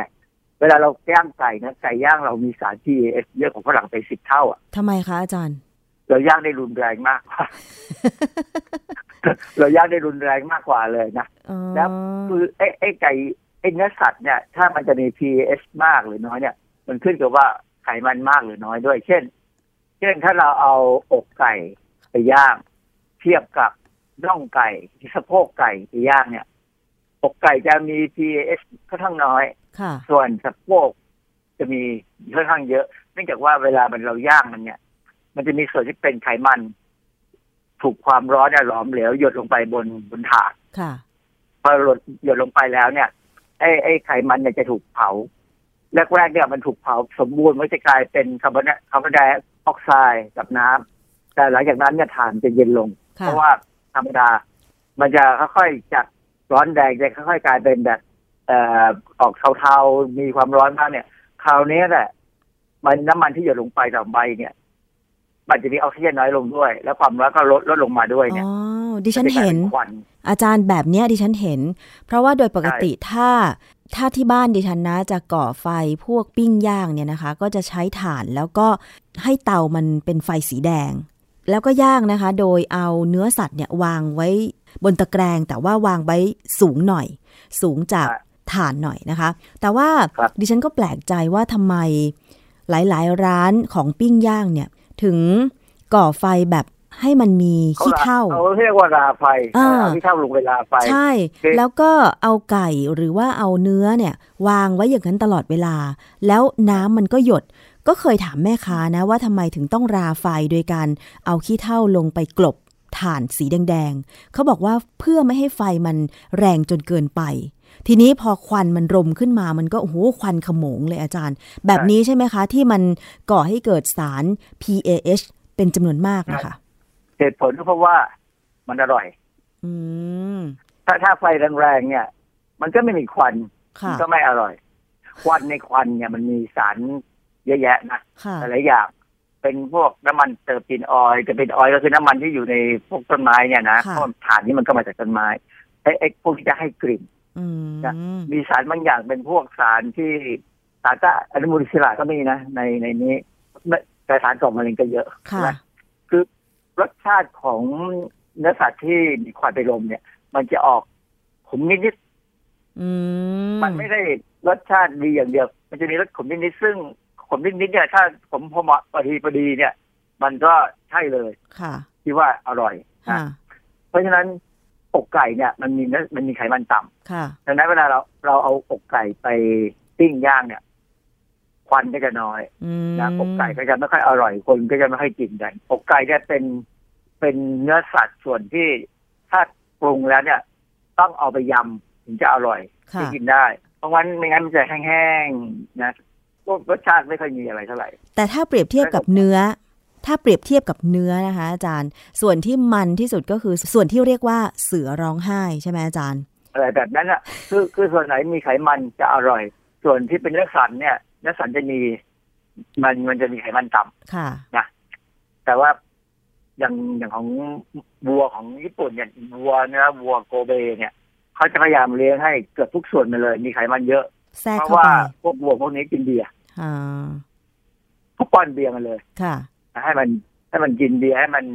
เวลาเราย่างไก่นะไก่ย่างเรามีสาร PAH เยอะกว่าฝรั่งไปสิบเท่าอะทำไมคะอาจารย์ เราย่างได้รุนแรงมากกว่าเราย่างได้รุนแรงมากกว่าเลยนะอ๋อแล้วคือไอ้ไอ้ไก่ไอ้ เนื้อสัตว์เนี่ยถ้ามันจะมี pH มากหรือน้อยเนี่ย มันขึ้นกับว่าไขมันมากหรือน้อยด้วย เช่น เช่นถ้าเราเอาอกไก่ไปย่าง p ทียบกับน่องไก่ที่สะโพกไก่ที่ย่างเนี่ย อกไก่จะมี PAHs ค่อนข้างน้อยค่ะส่วนสะโพกจะมีค่อนข้างเยอะ เนื่องจากว่าเวลามันเราย่างมันเนี่ย มันจะมีส่วนที่เป็นไขมัน ถูกความร้อนเนี่ยหลอมเหลวหยดลงไปบนบนถาดค่ะพอหยดหยดลงไปแล้วเนี่ย ไอ้ไอ้ไขมันเนี่ยจะถูกเผาแรกๆเนี่ยมันถูกเผาสมบูรณ์มันจะกลายเป็นคาร์บอนคาร์บอนไดออกไซด์กับน้ำแต่หลังจากนั้นเนี่ยถ่านจะเย็นลงค่ะเพราะว่าธรรมดา มันจะค่อยๆจากร้อนแดงจะค่อยๆกลายเป็นแบบเอ่อออกเทาๆมีความร้อนมากเนี่ย คราวนี้แหละมันน้ำมันที่หยดลงไปต่อใบเนี่ย มันจะมีออกซิเจนน้อยลงด้วย แล้วความร้อนก็ลดลดลงมาด้วยเนี่ยอ๋อดิฉันเห็นมัจะกลายป็ควันอาจารย์แบบเนี้ยดิฉันเห็น เพราะว่าโดยปกติถ้าถ้าที่บ้านดิฉันนะจะก่อไฟพวกปิ้งย่างเนี่ยนะคะ ก็จะใช้ถ่านแล้วก็ให้เตามันเป็นไฟสีแดง แล้วก็ย่างนะคะ โดยเอาเนื้อสัตว์เนี่ยวางไว้บนตะแกรงแต่ว่าวางไว้สูงหน่อย สูงจากครับถ่านหน่อยนะคะ แต่ว่าครับดิฉันก็แปลกใจว่าทำไมหลาย ๆ ร้านของปิ้งย่างเนี่ย ถึงก่อไฟแบบให้มันมีขี้เถ้าเขาเรียกว่าราไฟอ่าเอาขี้เท่าลงเวลาไฟ ใช่คือแล้วก็เอาไก่หรือว่าเอาเนื้อเนี่ย วางไว้อย่างนั้นตลอดเวลา แล้วน้ำมันก็หยด ก็เคยถามแม่ค้านะว่าทำไมถึงต้องราไฟโดยการเอาขี้เถ้าลงไปกลบถ่านสีแดงๆ เขาบอกว่าเพื่อไม่ให้ไฟมันแรงจนเกินไป ทีนี้พอควันมันรมขึ้นมามันก็โอ้โหควันขโมงเลยอาจารย์ แบบนี้ใช่ไหมคะ ที่มันก่อให้เกิดสาร PAH เป็นจำนวนมากนะคะเหตุผลก็เพราะว่ามันอร่อยอืมถ้าถ้าไฟแรงๆเนี่ย มันก็ไม่มีควันค่ะมันก็ไม่อร่อย ควันในควันเนี่ยมันมีสารเยอะแยะนะค่ะหลายอย่างเป็นพวกน้ำมัน terpene oil จะเป็น oil ก็คือน้ำมันที่อยู่ในพวกต้นไม้เนี่ยนะค่ะเพราะถ่านนี่มันก็มาจากต้นไม้ไอ้ไอ้พวกที่จะให้กลิ่นอื มนะมีสารบางอย่างเป็นพวกสารที่สารต้านอนุมูลอิสระก็มีนะ ในในนี้แต่สารก่อมะเร็งก็เยอะค่ะคือรสชาติของเนื้อสัตว์ที่มีควันไปลมเนี่ย มันจะออกขมนิดๆมันไม่ได้รสชาติดีอย่างเดียว มันจะมีรสขมนิดๆซึ่งขมนิดๆเนี่ย ถ้าผมพอเหมาะพอดีพอดีเนี่ย มันก็ใช่เลย ค่ะ ที่ว่าอร่อยนะเพราะฉะนั้น อกไก่เนี่ยมันมีเนื้อมันมีไขมันต่ำค่ะดังนั้นเวลาเราเราเอาอกไก่ไปปิ้งย่างเนี่ย ควันก็จะน้อยอืมนะอกไก่ก็จะไม่ค่อยอร่อยคนก็จะไม่ค่อยกินกันอกไก่เนี่ยเป็นเป็นเนื้อสัตว์ส่วนที่ถ้าปรุงแล้วเนี่ย ต้องเอาไปยำถึงจะอร่อยค่ะที่กินได้ เพราะงั้นไม่งั้นมันจะแห้งๆนะพวกรสชาติไม่ค่อยมีอะไรเท่าไหร่ แต่ถ้าเปรียบเทียบกับเนื้อ ถ้าเปรียบเทียบกับเนื้อนะคะ อาจารย์ ส่วนที่มันที่สุดก็คือส่วนที่เรียกว่าเสือร้องไห้ใช่ไหมอาจารย์ อะไรแบบนั้นอะ คือคือส่วนไหนมีไขมันจะอร่อย ส่วนที่เป็นเนื้อสันเนี่ยเนื้อสันจะมี มันมันจะมีไขมันต่ำค่ะแต่ว่าอย่างอย่างของวัวของญี่ปุ่นเนี่ยวัวเนื้อวัวโกเบเนี่ยเขาจะพยายามเลี้ยงให้เกือบทุกส่วนมาเลย มีไขมันเยอะแทรกเพราะเข้าว่าไปพวกวัวพวกนี้กินเบียร์อ่าทุกป้อนเบียร์มาเลยค่ะ ให้มันให้มันกินเบียร์ให้มัน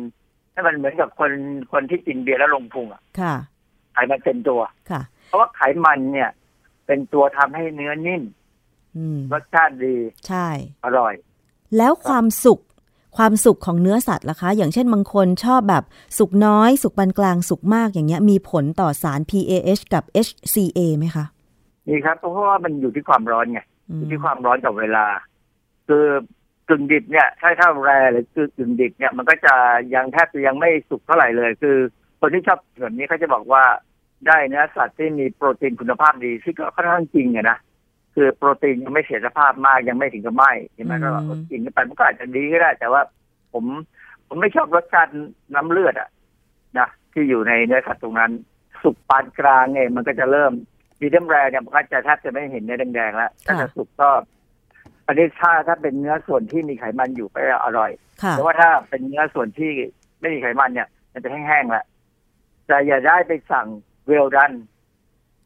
ให้มันเหมือนกับคนคนที่กินเบียร์แล้วลงพุงอะค่ะไขมันเต็มตัวค่ะ เพราะว่าไขมันเนี่ย เป็นตัวทำให้เนื้อนิ่มอืมรสชาติดี ใช่ อร่อย แล้วความสุกความสุกของเนื้อสัตว์ล่ะคะ อย่างเช่นบางคนชอบแบบสุกน้อย สุกปานกลางสุกมากอย่างเงี้ย มีผลต่อสาร PAH กับ HCA ไหมคะนี่ครับเพราะว่ามันอยู่ที่ความร้อนไงอือยู่มที่ความร้อนกับเวลา คือ กึ่งดิบเนี่ยถ้าถ้าแรหรืคือกึ่งดิบเนี่ยมันก็จะยังแทบจะยังไม่สุกเท่าไหร่เลย คือ คนที่ชอบแบบนี้เขาจะบอกว่าได้เนื้อสัตว์ที่มีโปรตีนคุณภาพดีซึ่งก็ค่อนข้างจริงอะนะคือโปรตีนยังไม่เสียสภาพมากยังไม่ถึงกับไหมใช่ไหมก็อดกินกันไปมันก็อาจจะดีก็ได้ แต่ว่าผมผมไม่ชอบรสชาติน้ำเลือดอะนะที่อยู่ในเนื้อสัตว์ตรงนั้น สุกปานกลางเนี่ยมันก็จะเริ่มมีเดียมแรเนี่ยมันก็จะแทบจะไม่เห็นเนื้อแดงๆแล้วถ้าจะสุกก็ อันนี้ถ้าถ้าเป็นเนื้อส่วนที่มีไขมันอยู่ก็จะอร่อยค่ะแต่ว่าถ้าเป็นเนื้อส่วนที่ไม่มีไขมันเนี่ย มันจะแห้งๆแหละแต่อย่าได้ไปสั่งเวลดัน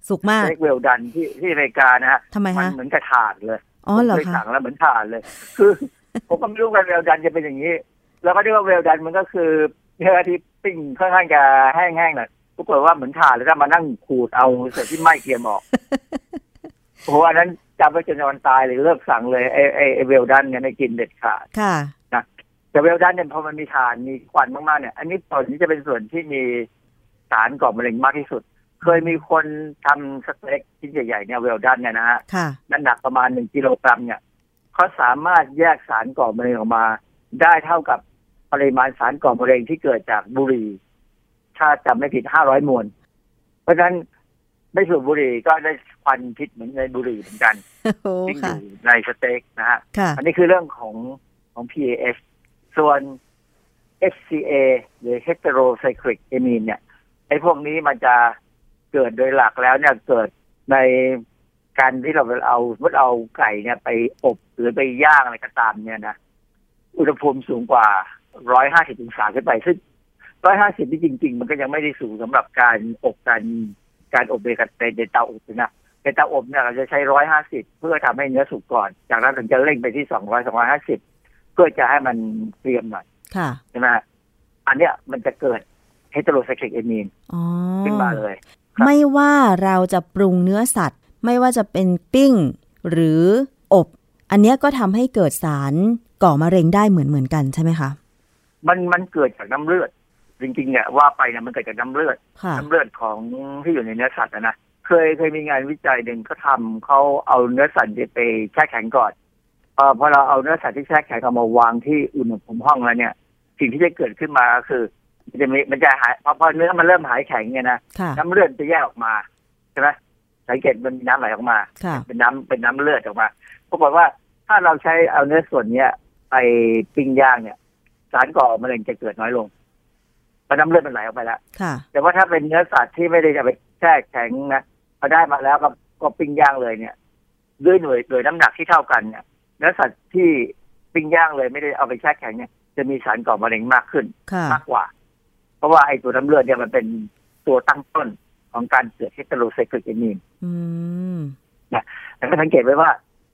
สุกมากเรียกเวลดันที่ที่อเมริกานะฮะทำไมมัคะเหมือนกระถาดเลยอ๋อเหรอผมเคยคะสั่งแล้วเหมือนถาดเลย คือ ผมก็ไม่รู้ว่าเวลดันจะเป็นอย่างนี้ แล้วก็เรียกว่าเวลดันมันก็คือเนื้อที่ปิ้งค่อนข้างจะแห้งๆหน่อยปรากฏว่าเหมือนถาดแล้วก็มานั่งขูดเอาเศษที่ไหม้เกรียมออก โอ้โหอันนั้นจำไว้จนวันตายเลยเลิกสั่งเลยไอ้ไอ้ไอ้เวลดันเนี่ยไม่กินเด็ดขาดค่ะแต่แต่เวลดันเนี่ยพอมันมีฐานมีควันมากๆเนี่ย อันนี้ส่วนนี้จะเป็นส่วนที่มีสารก่อมะเร็งมากที่สุด เคยมีคนทำสเต็กชิ้นใหญ่ๆเนี่ยเวลดันเนี่ยนะฮะค่ะน้ำหนักประมาณหนึ่งกิโลกรัมเนี่ยเขาสามารถแยกสารก่อมะเร็งออกมา ได้เท่ากับปริมาณสารก่อมะเร็งที่เกิดจากบุหรี่ถ้าจำไม่ผิดห้าร้อยมวล เพราะฉะนั้นไม่สูบบุหรี่ก็ได้ ควันพิษเหมือนในบุหรี่เหมือนกันโอ้ที่อค่ะยู่ในสเต็กนะฮะค่ะอันนี้คือเรื่องของของ PAS ส่วน HCA หรือ heterocyclic amine เนี่ยไอ้พวกนี้มันจะเกิดโดยหลักแล้วเนี่ยเกิดในการที่เราเอาเมื่อเอาไก่เนี่ยไปอบหรือไปย่างอะไรก็ตามเนี่ยนะอุณหภูมิสูงกว่า150องศาขึ้นไป ซึ่ง150ที่จริง ๆ มันก็ยังไม่ได้สูงสำหรับการอบการการอบในกับในเตาอบนะ ในเตาอบเนี่ยเราจะใช้150เพื่อทำให้เนื้อสุกก่อน จากนั้นถึงจะเร่งไปที่200 250เพื่อจะให้มันเตรียมหน่อยค่ะใช่ไหมอันเนี้ยมันจะเกิดเฮตโรไซคลิกเอมีนอ๋อขึ้นมาเลยครับไม่ว่าเราจะปรุงเนื้อสัตว์ ไม่ว่าจะเป็นปิ้งหรืออบ อันเนี้ยก็ทำให้เกิดสารก่อมะเร็งได้เหมือนเหมือนๆกันใช่ไหมคะ มันมันเกิดจากน้ำเลือดจริงๆเนี่ยว่าไปเนี่ยมันเกิดจากน้ำเลือดค่ะน้ำเลือดของที่อยู่ในเนื้อสัตว์นะนะ เคยเคยมีงานวิจัยหนึ่งเขาทำเขาเอาเนื้อสัตว์ไปแช่แข็งก่อนเออพอเราเอาเนื้อสัตว์ที่แช่แข็งเอามาวางที่อุณหภูมิห้องแล้วเนี่ย สิ่งที่จะเกิดขึ้นมาก็คือ มันจะมีมันจะหายพอพอเนื้อมันเริ่มหายแข็งเนี่ยนะค่ะน้ำเลือดจะแยกออกมาใช่ไหมสังเกตมันมีน้ำไหลออกมาค่ะเป็นน้ำเป็นน้ำเลือดออกมาปรากฏว่าถ้าเราใช้เอาเนื้อส่วนเนี้ยไปปิ้งย่างเนี่ย สารก่อมะเร็งจะเกิดน้อยลงเพราะน้ำเลือดมันไหลออกไปแล้วค่ะแต่ว่าถ้าเป็นเนื้อสัตว์ที่ไม่ได้จะไปแช่แข็งนะพ อได้มาแล้วก็ก็ปิ้งย่างเลยเนี่ย ด้วยหน่วยหน่วยน้ำหนักที่เท่ากันเนี่ยเนื้อสัตว์ที่ปิ้งย่างเลยไม่ได้เอาไปแช่แข็งเนี่ย จะมีสารก่อมะเร็งมากขึ้นค่ะมากกว่า เพราะว่าไอ้ตัวน้ำเลือดเนี่ยมันเป็นตัวตั้งต้นของการเกิดเฮตโรไซคลิกเอมีนอืมแต่ก็สังเกตไว้ว่า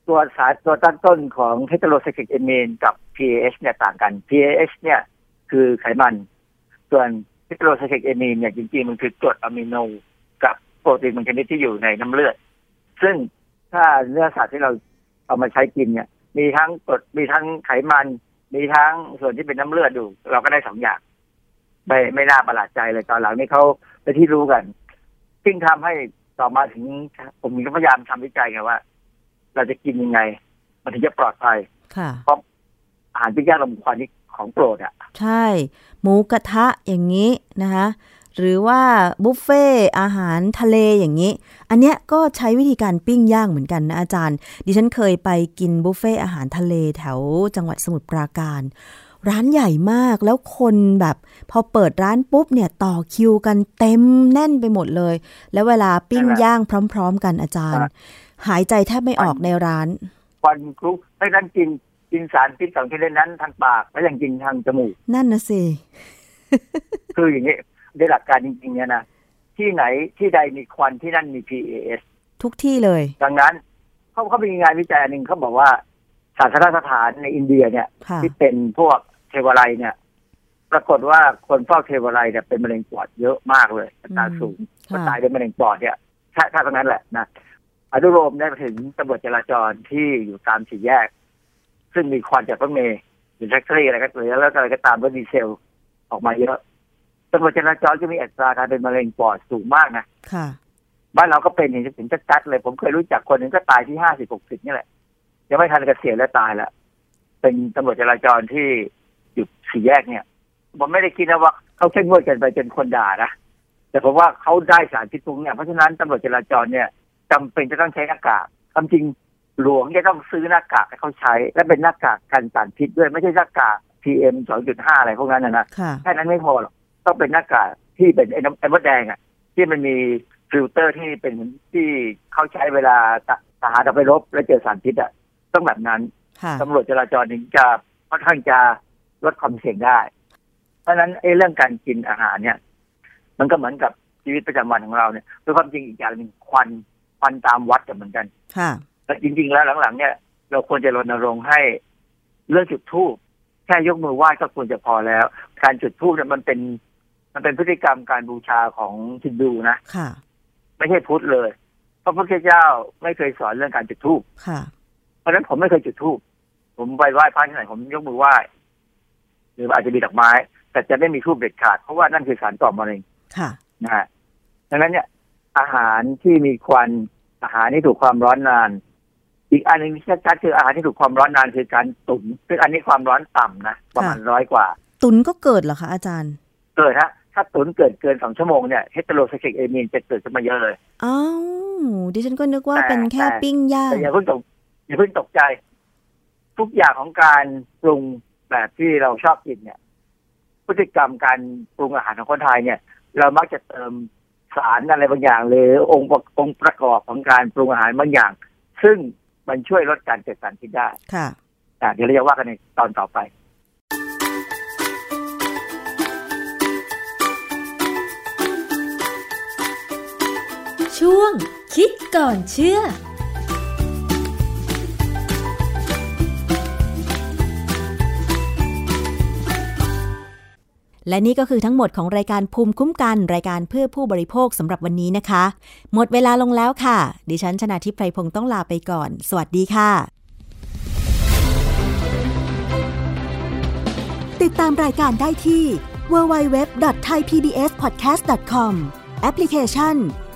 ตัวสารตัวตั้งต้นของเฮตโรไซคลิกเอมีนกับ PAH เนี่ยต่างกัน PAH เนี่ย คือไขมัน ส่วนเฮตโรไซคลิกเอมีนเนี่ยจริงๆมันคือกรดอะมิโนกับ โปรตีนบางชนิดที่อยู่ในน้ำเลือด ซึ่งถ้าเนื้อสัตว์ที่เราเอามาใช้กินเนี่ย มีทั้งกรดมีทั้งไขมัน มีทั้งส่วนที่เป็นน้ำเลือดอยู่ เราก็ได้สองอย่าง ไม่ไม่น่าประหลาดใจเลยตอนหลังนี่เขาไปนที่รู้กันซึ่งทำให้ต่อมาถึงผมก็พยายามทำวิจัยไงว่า เราจะกินยังไง มันถึงจะปลอดภัยค่ะอาหารปิ้งย่างลมควันนี่ของโปรดอะ ใช่ หมูกระทะอย่างนี้นะคะ หรือว่าบุฟเฟ่อาหารทะเลอย่างนี้ อันเนี้ยก็ใช้วิธีการปิ้งย่างเหมือนกันนะอาจารย์ ดิฉันเคยไปกินบุฟเฟ่อาหารทะเลแถวจังหวัดสมุทรปราการ ร้านใหญ่มากแล้วคนแบบ พอเปิดร้านปุ๊บเนี่ยต่อคิวกันเต็มแน่นไปหมดเลย แล้วเวลาปิ้งย่างพร้อม ๆ กันอาจารย์ หายใจแทบไม่ออกในร้านควันคลุกไม่นั้นกินกินสารพิษสองชนิดนั้นทางปากแล้วยังกินทางจมูก นั่นนะสิ คืออย่างนี้ โดยหลักการจริงๆเนี่ยนะที่ไหนที่ใดมีควันที่นั่นมี PAS ทุกที่เลย ดังนั้นเขาเขามีงานวิจัยอันหนึ่งเขาบอกว่าศาสนสถานในอินเดียเนี่ยค่ะที่เป็นพวกเทวไลเนี่ย ปรากฏว่าคนเฝ้าเทวไลเนี่ยเป็นมะเร็งปอดเยอะมากเลยอัตราสูงค่ะตายด้วยมะเร็งปอดเนี่ยถ้าถ้าตรงนั้นแหละนะอนุโลมได้ไปถึงตำรวจจราจรที่อยู่ตามสี่แยก ซึ่งมีควันจากรถเมล์หรือแท็กซี่อะไรก็หรือแล้วอะไรก็ตามรถดีเซลออกมาเยอะ ตำรวจจราจรก็มีอัตราการเป็นมะเร็งปอดสูงมากนะค่ะบ้านเราก็เป็นเห็นถึงชัดๆเลย ผมเคยรู้จักคนหนึ่งก็ตายที่ห้าสิบหกสิบนี่แหละ ยังไม่ทันเกษียณแล้วตายแล้วเป็นตำรวจจราจรที่อยู่สี่แยกเนี่ย ผมไม่ได้คิดนะว่าเขาเข้มงวดกันไปจนคนด่านะแต่ผมว่าเขาได้สารพิษพวกเนี่ยเพราะฉะนั้นตำรวจจราจรเนี่ยจำเป็นจะต้องใช้หน้ากากความจริงหลวงจะต้องซื้อหน้ากากให้เขาใช้ และเป็นหน้ากากกันสารพิษด้วยไม่ใช่หน้ากาก PM 2.5 อะไรพวกนั้นนะนะค่ะแค่นั้นไม่พอหรอก ต้องเป็นหน้ากากที่เป็นไอ้หน้าไอ้มดแดงอะ ที่มันมีฟิลเตอร์ที่เป็นที่เขาใช้เวลาทหารจะไปรบแล้วเจอสารพิษอะต้องแบบนั้นค่ะตำรวจจราจรถึงจะค่อนข้างจะลดความเสี่ยงได้ เพราะฉะนั้นไอ้เรื่องการกินอาหารเนี่ย มันก็เหมือนกับชีวิตประจำวันของเราเนี่ยด้วยความจริงอีกอย่างหนึ่งควันควันตามวัดก็เหมือนกันค่ะแต่จริง ๆ แล้วหลังๆ เนี่ย เราควรจะรณรงค์ให้เรื่องจุดธูปแค่ยกมือไหว้ก็ควรจะพอแล้ว การจุดธูปเนี่ยมันเป็น มันเป็นพฤติกรรมการบูชาของฮินดูนะค่ะ ไม่ใช่พุทธเลย เพราะพระพุทธเจ้าไม่เคยสอนเรื่องการจุดธูปค่ะ เพราะฉะนั้นผมไม่เคยจุดธูปผมไปไหว้พระที่ไหนผมยกมือไหว้หรืออาจจะมีดอกไม้ แต่จะไม่มีทูบเด็ดขาด เพราะว่านั่นคือสารก่อมะเร็งค่ะนะฮะดังนั้นเนี่ย อาหารที่มีควันอาหารที่ถูกความร้อนนาน อีกอันหนึงที่ชัดๆคืออาหารที่ถูกความร้อนนานคือการตุ๋นซึ่งอันนี้ความร้อนต่ำนะประมาณร้อยกว่า ตุนก็เกิดเหรอคะอาจารย์ เกิดฮะ ถ้าตุ๋นเกิดเกินสองชั่วโมงเนี่ยเฮตโรไซคลิกเอมีนจะเกิดขึ้นมาเยอะเลยอ้าวดิฉันก็นึกว่าแต่เป็นแค่แต่ปิ้งย่างแต่อย่าเพิ่งตกอย่าเพิ่งตกใจ ทุกอย่างของการปรุงแบบที่เราชอบกินเนี่ย พฤติกรรมการปรุงอาหารของคนไทยเนี่ย เรามักจะเติมสารอะไรบางอย่าง หรือองค์ประองค์ประกอบของการปรุงอาหารบางอย่าง ซึ่งมันช่วยลดการเกิดสารพิษได้ ค่ะอะเดี๋ยวเราจะว่ากันในตอนต่อไป ช่วง คิดก่อนเชื่อและนี่ก็คือทั้งหมดของรายการภูมิคุ้มกัน รายการเพื่อผู้บริโภคสำหรับวันนี้นะคะ หมดเวลาลงแล้วค่ะ ดิฉันชนะทิพไพรพงศ์ต้องลาไปก่อน สวัสดีค่ะ ติดตามรายการได้ที่ www.thaipbspodcast.com แอปพลิเคชัน